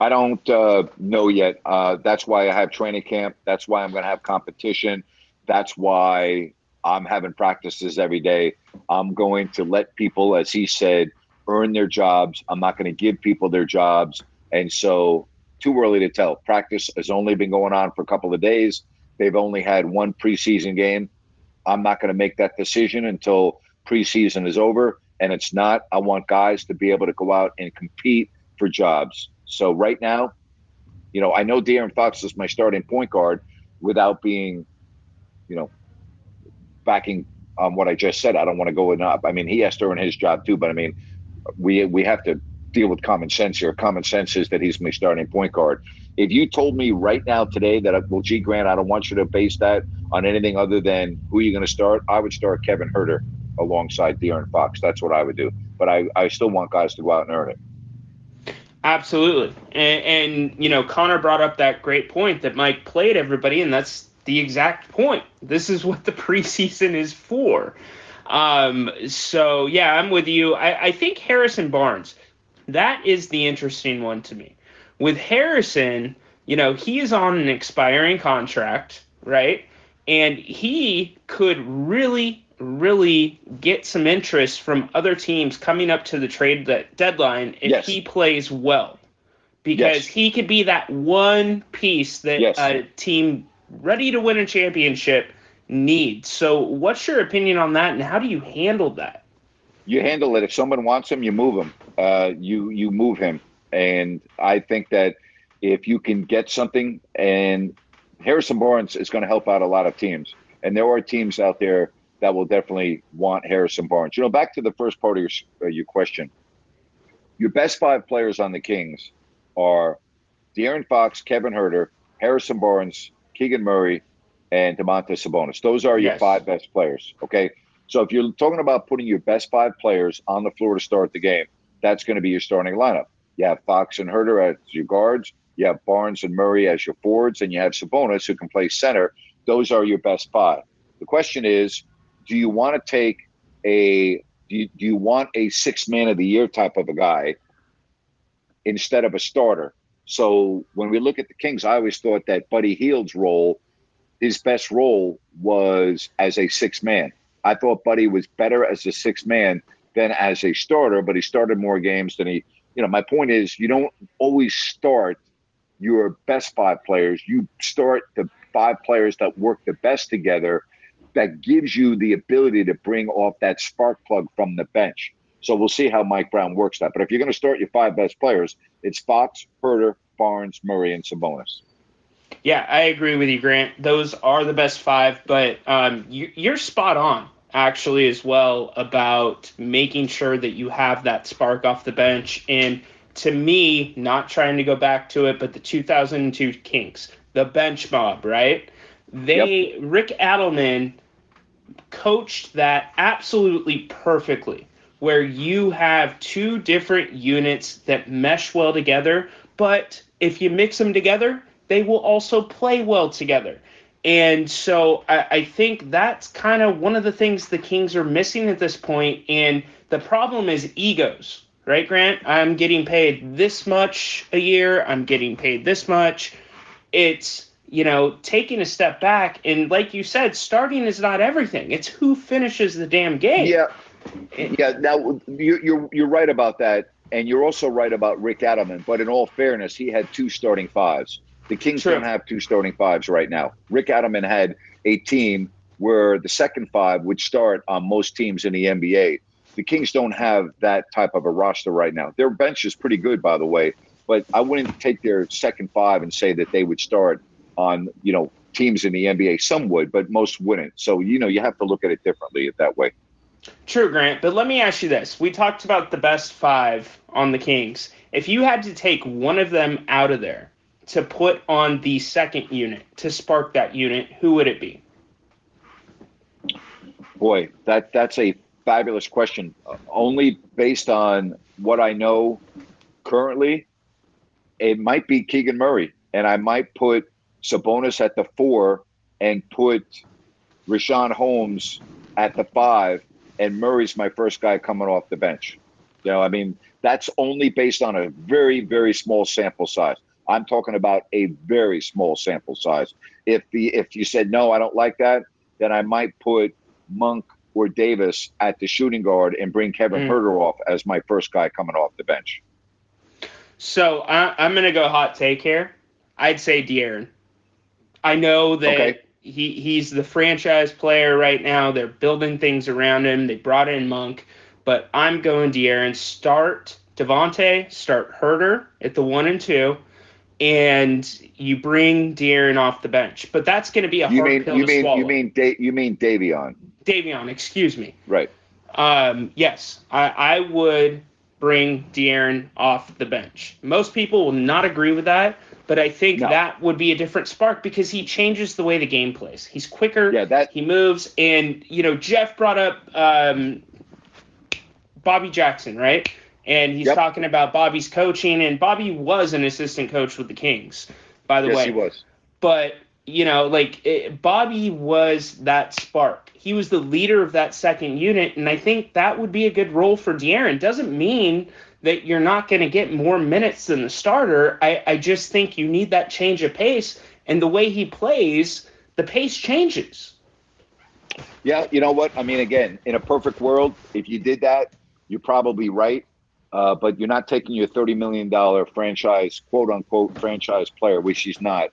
I don't uh, know yet. Uh, that's why I have training camp. That's why I'm going to have competition. That's why I'm having practices every day. I'm going to let people, as he said, earn their jobs. I'm not going to give people their jobs. And so, too early to tell. Practice has only been going on for a couple of days. They've only had one preseason game. I'm not going to make that decision until preseason is over. And it's not. I want guys to be able to go out and compete for jobs. So, right now, you know, I know De'Aaron Fox is my starting point guard without being, you know, backing on what I just said. I don't want to go up. I mean, he has to earn his job too, but I mean, we we have to deal with common sense here. Common sense is that he's my starting point guard. If you told me right now today that uh, well, gee, Grant, I don't want you to base that on anything other than who you're going to start, I would start Kevin Huerter alongside De'Aaron Fox. That's what I would do. But I, I still want guys to go out and earn it. Absolutely. And, and, you know, Connor brought up that great point that Mike played everybody, and that's the exact point. This is what the preseason is for. Um, so, yeah, I'm with you. I, I think Harrison Barnes, that is the interesting one to me. With Harrison, you know, he is on an expiring contract, right? And he could really, really get some interest from other teams coming up to the trade deadline if Yes. he plays well. Because Yes. he could be that one piece that Yes. a team ready to win a championship needs. So, what's your opinion on that, and how do you handle that? you handle it. If someone wants him, you move him. Uh, you you move him, and I think that if you can get something, and Harrison Barnes is going to help out a lot of teams, and there are teams out there that will definitely want Harrison Barnes. You know, back to the first part of your uh, your question, your best five players on the Kings are De'Aaron Fox, Kevin Huerter, Harrison Barnes, Keegan Murray, and Domantas Sabonis. Those are your Yes. five best players. Okay. So if you're talking about putting your best five players on the floor to start the game, that's going to be your starting lineup. You have Fox and Huerter as your guards. You have Barnes and Murray as your forwards, and you have Sabonis who can play center. Those are your best five. The question is, do you want to take a do you, do you want a six man of the year type of a guy instead of a starter? So when we look at the Kings, I always thought that Buddy Hield's role, his best role was as a six man. I thought Buddy was better as a six man than as a starter, but he started more games than he you know, my point is you don't always start your best five players. You start the five players that work the best together that gives you the ability to bring off that spark plug from the bench. So we'll see how Mike Brown works that. But if you're going to start your five best players, it's Fox, Huerter, Barnes, Murray, and Sabonis. Yeah, I agree with you, Grant. Those are the best five, but um, you, you're spot on actually as well about making sure that you have that spark off the bench. And to me, not trying to go back to it, but the 2002 Kings, the bench mob, right? They yep. Rick Adelman coached that absolutely perfectly, where you have two different units that mesh well together, but if you mix them together, they will also play well together. And so I, I think that's kind of one of the things the Kings are missing at this point. And the problem is egos, right, Grant? I'm getting paid this much a year. I'm getting paid this much. It's, you know, taking a step back. And like you said, starting is not everything, it's who finishes the damn game. Yeah. Yeah. Now, you're, you're, you're right about that. And you're also right about Rick Adelman. But in all fairness, he had two starting fives. The Kings True. don't have two starting fives right now. Rick Adelman had a team where the second five would start on most teams in the NBA. The Kings don't have that type of a roster right now. Their bench is pretty good, by the way, but I wouldn't take their second five and say that they would start on, you know, teams in the NBA. Some would, but most wouldn't. So, you know, you have to look at it differently that way. True, Grant. But let me ask you this. We talked about the best five on the Kings. If you had to take one of them out of there, to put on the second unit to spark that unit, who would it be? Boy, that that's a fabulous question. Only based on what I know currently, it might be Keegan Murray, and I might put Sabonis at the four and put Richaun Holmes at the five, and Murray's my first guy coming off the bench. You know, I mean, that's only based on a very, very small sample size. I'm talking about a very small sample size. If the if you said no, I don't like that, then I might put Monk or Davis at the shooting guard and bring Kevin mm. Huerter off as my first guy coming off the bench. So I, am going to go hot take here. I'd say De'Aaron. I know that okay. He he's the franchise player right now. They're building things around him. They brought in Monk, but I'm going De'Aaron. Start Devonte, start Huerter at the one and two and you bring De'Aaron off the bench. But that's going to be a you hard mean, pill you to mean, swallow. You mean da- you mean Davion? Davion, excuse me. Right. Um, yes, I, I would bring De'Aaron off the bench. Most people will not agree with that, but I think no. that would be a different spark because he changes the way the game plays. He's quicker. Yeah, that he moves, and you know Jeff brought up um, Bobby Jackson, right? and he's yep. talking about Bobby's coaching, and Bobby was an assistant coach with the Kings, by the yes, way. he was. But you know, like it, Bobby was that spark. He was the leader of that second unit, and I think that would be a good role for De'Aaron. Doesn't mean that you're not going to get more minutes than the starter. I, I just think you need that change of pace, and the way he plays, the pace changes. Yeah, you know what? I mean, again, in a perfect world, if you did that, you're probably right. Uh, but you're not taking your $30 million franchise, quote unquote, franchise player, which he's not,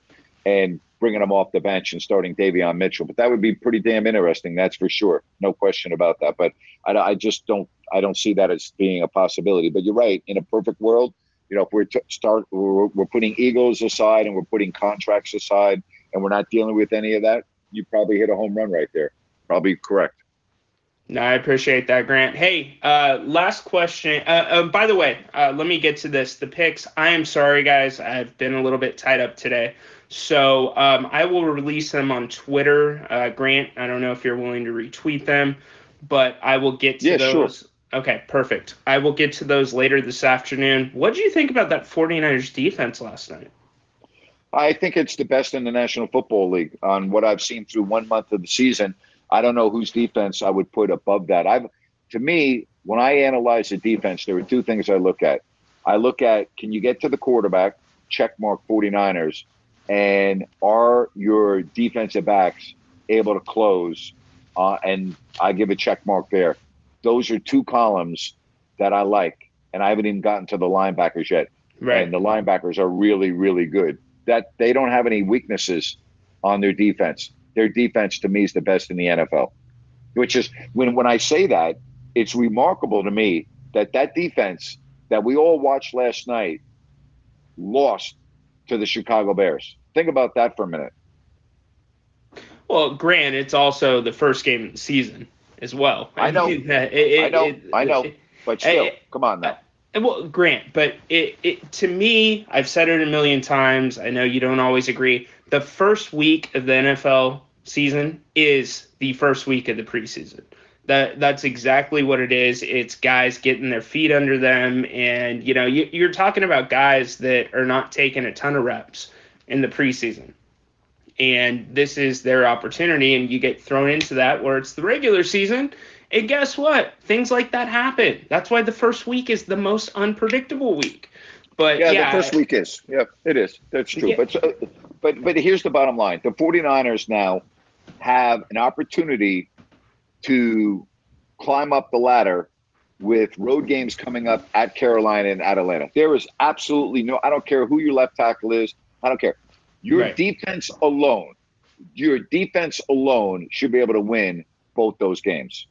and bringing him off the bench and starting Davion Mitchell. But that would be pretty damn interesting, that's for sure. No question about that. But I, I just don't, I don't see that as being a possibility. But you're right. In a perfect world, you know, if we're t- start, we're, we're putting egos aside and we're putting contracts aside, and we're not dealing with any of that, you probably hit a home run right there. Probably correct. No, I appreciate that, Grant. Hey, uh, last question. Uh, uh, by the way, uh, let me get to this. The picks. I am sorry, guys. I've been a little bit tied up today. So um, I will release them on Twitter. Uh, Grant, I don't know if you're willing to retweet them, but I will get to yeah, those. Sure. Okay, perfect. I will get to those later this afternoon. What do you think about that 49ers defense last night? I think it's the best in the National Football League on what I've seen through one month of the season. I don't know whose defense I would put above that. I've to me, when I analyze the defense, there are two things I look at. I look at can you get to the quarterback, check mark 49ers, and are your defensive backs able to close? Uh, and I give a check mark there. Those are two columns that I like. and I haven't even gotten to the linebackers yet. Right. And the linebackers are really, really good. That they don't have any weaknesses on their defense. Their defense to me is the best in the NFL. Which is when when I say that, it's remarkable to me that that defense that we all watched last night lost to the Chicago Bears. Think about that for a minute. Well, Grant, it's also the first game of the season as well. I know. mean, it- it- I know. it- I know. But still, come on now. Uh, Well, Grant, but it, it to me, I've said it a million times. I know you don't always agree. The first week of the NFL season is the first week of the preseason. That that's exactly what it is. It's guys getting their feet under them, and you know you, you're talking about guys that are not taking a ton of reps in the preseason, and this is their opportunity, and you get thrown into that where it's the regular season. And guess what? Things like that happen. That's why the first week is the most unpredictable week. But Yeah, yeah, the first week is. Yeah, it is. That's true. Yeah. But uh, but but here's the bottom line. The 49ers now have an opportunity to climb up the ladder with road games coming up at Carolina and at Atlanta. There is absolutely no I don't care who your left tackle is. I don't care. Your Right. defense alone, your defense alone should be able to win both those games.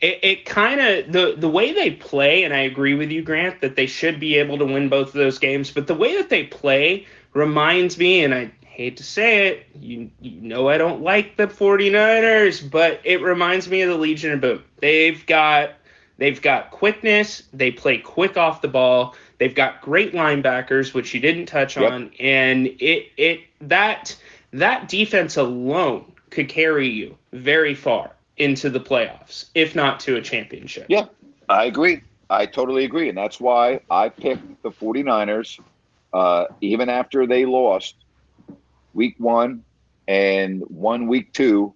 it, it kind of the the way they play, and I agree with you, Grant, that they should be able to win both of those games. But the way that they play reminds me, and I hate to say it, you you know I don't like the 49ers, but it reminds me of the Legion of Boom. They've got they've got quickness, they play quick off the ball, they've got great linebackers, which you didn't touch Yep. on, and it it that that defense alone could carry you very far into the playoffs, if not to a championship. Yeah, I agree. I totally agree. And that's why I picked the 49ers, uh, even after they lost week one and one week two.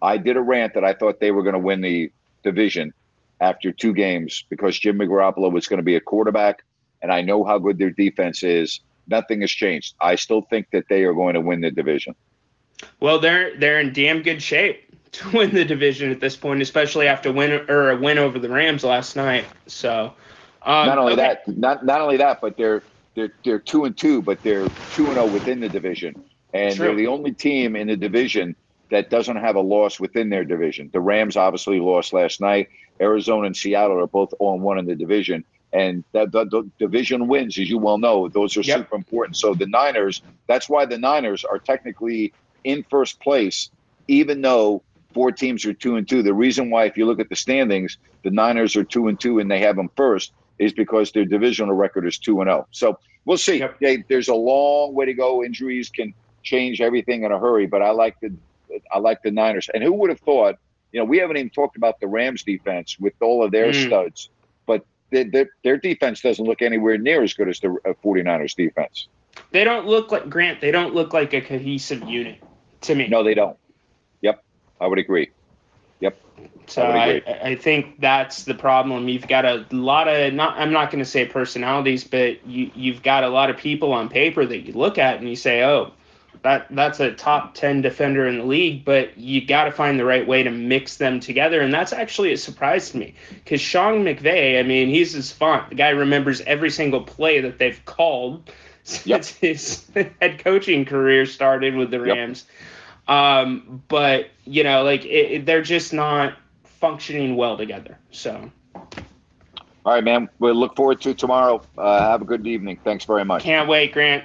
I did a rant that I thought they were going to win the division after two games because Jim Garoppolo was going to be a quarterback. And I know how good their defense is. Nothing has changed. I still think that they are going to win the division. Well, they're they're in damn good shape to win the division at this point, especially after win or a win over the Rams last night. So, um, not only okay. that, not not only that, but they're they're they're two and two, but they're two and zero within the division, and True. they're the only team in the division that doesn't have a loss within their division. The Rams obviously lost last night. Arizona and Seattle are both on one in the division, and that the, the division wins, as you well know, those are Yep. super important. So the Niners, that's why the Niners are technically in first place, even though four teams are two and two. The reason why, if you look at the standings, the Niners are two and two and they have them first is because their divisional record is two and zero. So we'll see. Yep. Yeah, there's a long way to go. Injuries can change everything in a hurry, but I like the I like the Niners. And who would have thought? You know, we haven't even talked about the Rams defense with all of their Mm. studs, but their, their, their defense doesn't look anywhere near as good as the uh, 49ers defense. they don't look like Grant. They don't look like a cohesive unit to me. No, they don't. Yep, I would agree. Yep. So I I. I think that's the problem. You've got a lot of not I'm not going to say personalities, but you you've got a lot of people on paper that you look at and you say, "Oh, that that's a top 10 defender in the league," but you got to find the right way to mix them together, and that's actually a surprise to me cuz Sean McVay, I mean, he's his font. The guy remembers every single play that they've called since his head coaching career started with the Yep. Rams. Um, but you know, like it, it- they're just not functioning well together. So All right, man. We'll look forward to tomorrow. Uh, have a good evening. Thanks very much. can't wait, Grant.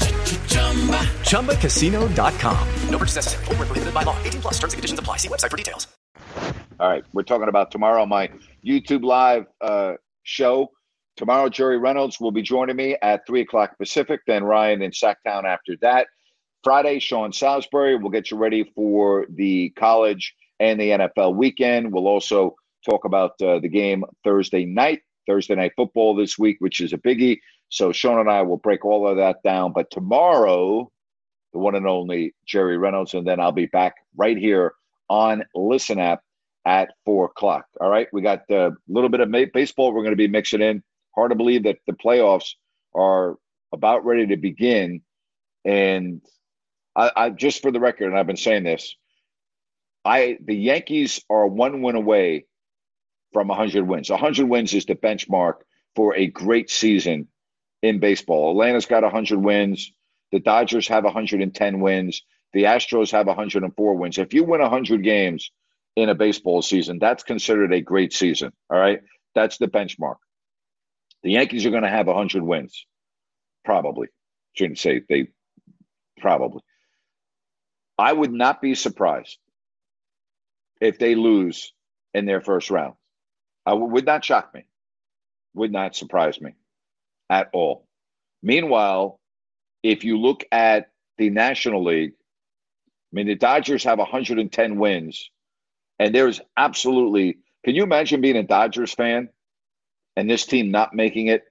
ChumbaCasino.com. No purchase necessary. Void where prohibited by law. 18 plus terms and conditions apply. See website for details. All right, we're talking about tomorrow, my YouTube live uh, show. Tomorrow, Jerry Reynolds will be joining me at 3 o'clock Pacific, then Ryan in Sacktown after that. Friday, Sean Salisbury will get you ready for the college and the NFL weekend. We'll also talk about uh, the game Thursday night, Thursday night football this week, which is a biggie. So Sean and I will break all of that down. But tomorrow, the one and only Jerry Reynolds, and then I'll be back right here on Listen App at four o'clock. All right, we got a little bit of baseball we're going to be mixing in. Hard to believe that the playoffs are about ready to begin, and I, I just for the record, and I've been saying this, I the Yankees are one win away from 100 wins. 100 wins is the benchmark for a great season in baseball. Atlanta's got 100 wins. The Dodgers have 110 wins. The Astros have 104 wins. If you win 100 games in a baseball season, that's considered a great season. All right. That's the benchmark. The Yankees are going to have 100 wins. Probably. Shouldn't say they probably. I would not be surprised if they lose in their first round. I would not shock me. Would not surprise me at all. Meanwhile, if you look at the National League, I mean, the Dodgers have 110 wins, and there's absolutely. Can you imagine being a Dodgers fan and this team not making it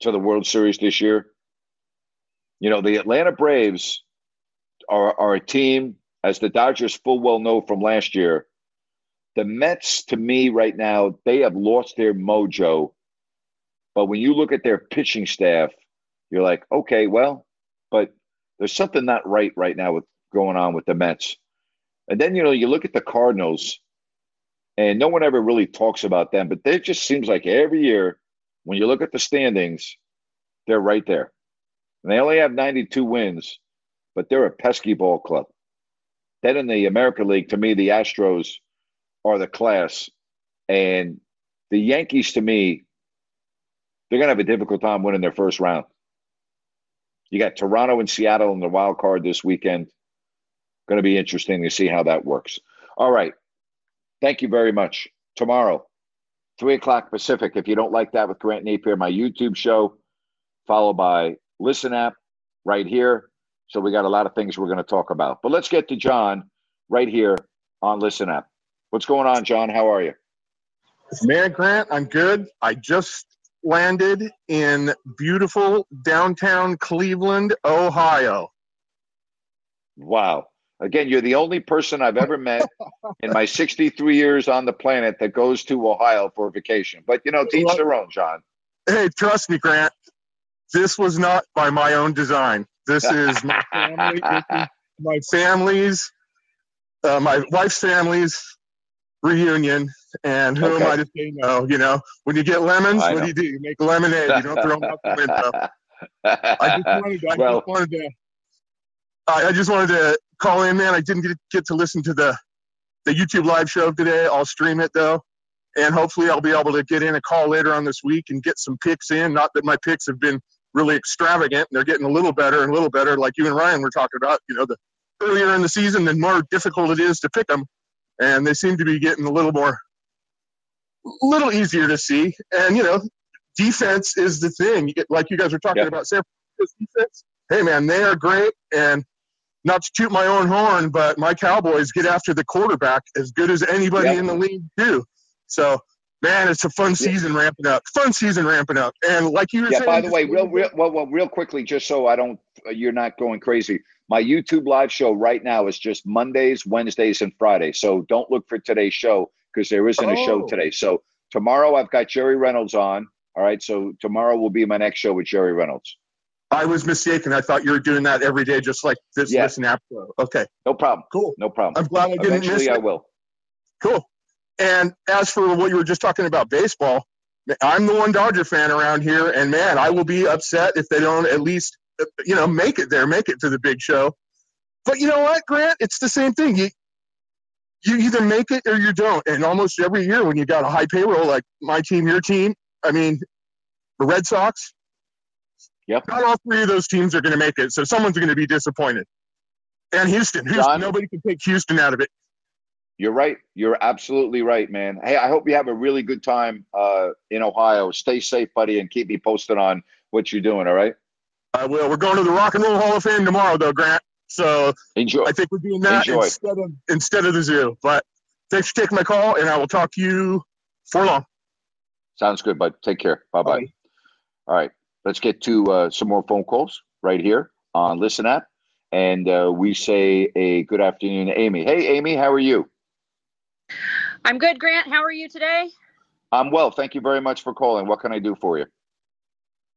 to the World Series this year? You know, the Atlanta Braves are, are a team, as the Dodgers full well know from last year. The Mets, to me, right now, they have lost their mojo. But when you look at their pitching staff, you're like, okay, well, but there's something not right right now with going on with the Mets. And then, you know, you look at the Cardinals, and no one ever really talks about them, but it just seems like every year when you look at the standings, they're right there. And they only have 92 wins, but they're a pesky ball club. Then in the American League, to me, the Astros are the class. And the Yankees, to me, they're going to have a difficult time winning their first round. You got Toronto and Seattle in the wild card this weekend. Going to be interesting to see how that works. All right. Thank you very much. Tomorrow, 3 o'clock Pacific. If you don't like that with Grant Napear, my YouTube show, followed by Listen App right here. So we got a lot of things we're going to talk about. But let's get to John right here on Listen App. What's going on, John? How are you? Man, Grant, I'm good. I just landed in beautiful downtown Cleveland, Ohio. Wow. Again, you're the only person I've ever met in my 63 years on the planet that goes to Ohio for vacation. But, you know, teach their own, John. Hey, trust me, Grant. This was not by my own design. This is my family, my family's, uh, my wife's family's reunion. And who am I to say no? You know, when you get lemons, I what know. do you do? You make lemonade. You don't throw them out the window. I just wanted, I well, just wanted to. I, I just wanted to call in, man. I didn't get, get to listen to the the YouTube live show today. I'll stream it though, and hopefully I'll be able to get in a call later on this week and get some picks in. Not that my picks have been really extravagant; they're getting a little better and a little better. Like you and Ryan were talking about, you know, the earlier in the season, the more difficult it is to pick them, and they seem to be getting a little more, little easier to see. And you know, defense is the thing. You get- Like you guys were talking Yeah. about San Francisco's defense. Hey man, they are great. And not to toot my own horn, but my Cowboys get after the quarterback as good as anybody Yeah. in the league do. So man, it's a fun season ramping up. Fun season ramping up. And like you were yeah. saying, By the way, real, real, well, well, real quickly, just so I don't, uh, you're not going crazy. My YouTube live show right now is just Mondays, Wednesdays, and Fridays. So don't look for today's show because there isn't a show Oh. today. So tomorrow I've got Jerry Reynolds on. All right. So tomorrow will be my next show with Jerry Reynolds. I was mistaken. I thought you were doing that every day, just like this Yeah. listen app show. Okay, No problem. cool. No problem. I'm glad I didn't miss Eventually, I will. Cool. And as for what you were just talking about baseball, I'm the one Dodger fan around here, and man, I will be upset if they don't at least, uh, you know, make it there, make it to the big show. But you know what, Grant? It's the same thing. You you either make it or you don't. And almost every year, when you got a high payroll like my team, your team, I mean, the Red Sox, Yep. Not all three of those teams are going to make it, so someone's going to be disappointed. And Houston, Houston, John? nobody can take Houston out of it. You're right. You're absolutely right, man. Hey, I hope you have a really good time uh, in Ohio. Stay safe, buddy, and keep me posted on what you're doing. All right. I will. We're going to the Rock and Roll Hall of Fame tomorrow, though, Grant. So enjoy. I think we're doing that Enjoy. instead of instead of the zoo. But thanks for taking my call, and I will talk to you for long. Sounds good, bud. Take care. Bye bye. All right. Let's get to uh, some more phone calls right here on Listen App. And uh, we say a good afternoon to Amy. Hey, Amy, how are you? I'm good, Grant. How are you today? I'm well. Thank you very much for calling. What can I do for you?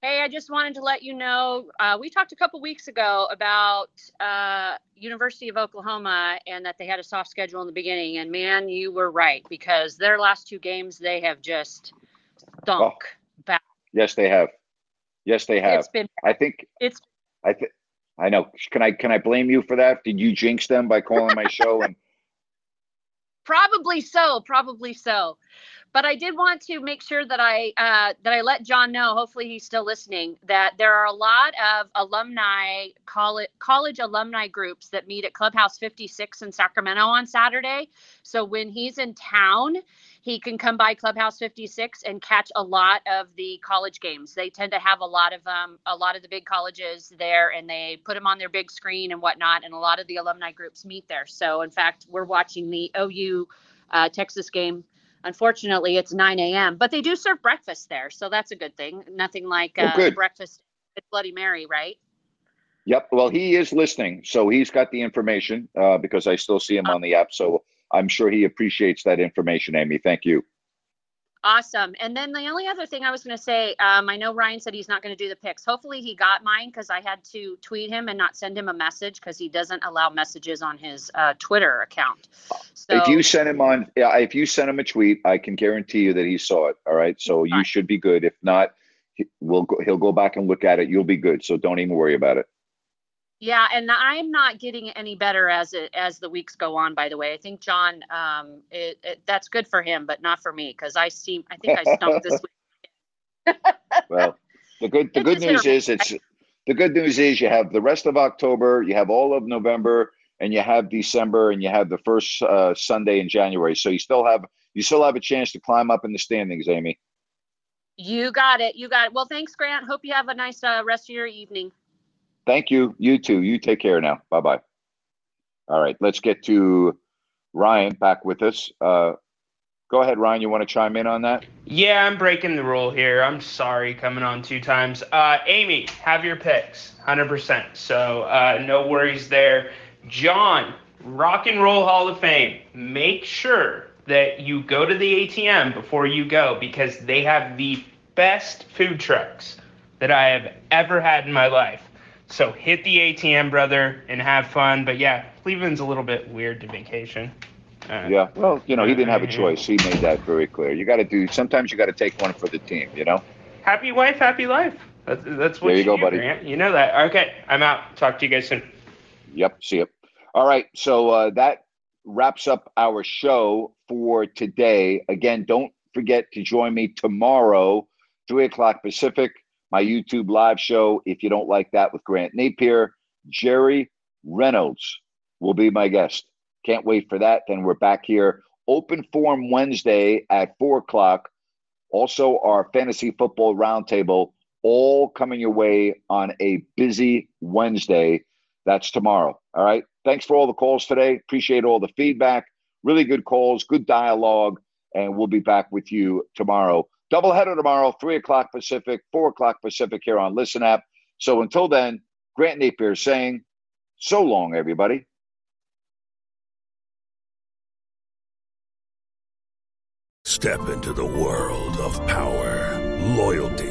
Hey, I just wanted to let you know uh, we talked a couple weeks ago about uh, University of Oklahoma and that they had a soft schedule in the beginning. And man, you were right because their last two games they have just stunk. back. Yes, they have. Yes, they have. It's been I think it's I think I know. Can I can I blame you for that? Did you jinx them by calling my show and Probably so, probably so. But I did want to make sure that I uh, that I let John know. Hopefully, he's still listening. That there are a lot of alumni college college alumni groups that meet at Clubhouse 56 in Sacramento on Saturday. So when he's in town, he can come by Clubhouse 56 and catch a lot of the college games. They tend to have a lot of um, a lot of the big colleges there, and they put them on their big screen and whatnot. And a lot of the alumni groups meet there. So in fact, we're watching the OU uh, Texas game. Unfortunately, it's 9 a.m., but they do serve breakfast there, so that's a good thing. Nothing like Oh, uh, good. breakfast at Bloody Mary, right? Yep. Well, he is listening, so he's got the information uh, because I still see him on the app. So I'm sure he appreciates that information, Amy. Thank you. Awesome. And then the only other thing I was going to say, um, I know Ryan said he's not going to do the picks. Hopefully, he got mine because I had to tweet him and not send him a message because he doesn't allow messages on his uh, Twitter account. So if you send him on, if you send him a tweet, I can guarantee you that he saw it. All right. So you should be good. If not, we'll go, he'll go back and look at it. You'll be good. So don't even worry about it. Yeah, and I'm not getting any better as it as the weeks go on. By the way, I think John, um, it, it, that's good for him, but not for me because I seem I think I stunk this week. Well, the good the It's good just hit or news is it's the good news is you have the rest of October, you have all of November, and you have December, and you have the first uh, Sunday in January. So you still have you still have a chance to climb up in the standings, Amy. You got it. You got it. Well, thanks, Grant. Hope you have a nice uh, rest of your evening. Thank you. You too. You take care now. Bye bye. All right, let's get to Ryan back with us. Uh, go ahead, Ryan. You want to chime in on that? Yeah, I'm breaking the rule here. I'm sorry coming on two times. Uh, Amy, have your picks, 100%. So uh, no worries there. John, Rock and Roll Hall of Fame, make sure that you go to the ATM before you go because they have the best food trucks that I have ever had in my life. So hit the ATM, brother, and have fun. But yeah, Cleveland's a little bit weird to vacation. Uh, Yeah. Well, you know, he didn't have a choice. He made that very clear. You got to do. Sometimes you got to take one for the team. You know. Happy wife, happy life. That's, that's what There you go, do, buddy. Grant. You know that. Okay, I'm out. Talk to you guys soon. Yep. See you. All right. So uh, that wraps up our show for today. Again, don't forget to join me tomorrow, three o'clock Pacific, my YouTube live show. If you don't like that with Grant Napear, Jerry Reynolds will be my guest. Can't wait for that. Then we're back here. Open Forum Wednesday at four o'clock. Also, our fantasy football roundtable, all coming your way on a busy Wednesday. That's tomorrow. All right. Thanks for all the calls today. Appreciate all the feedback. Really good calls, good dialogue. And we'll be back with you tomorrow. Doubleheader tomorrow, 3 o'clock Pacific, 4 o'clock Pacific here on Listen App. So until then, Grant Napear saying, so long, everybody. Step into the world of power, loyalty,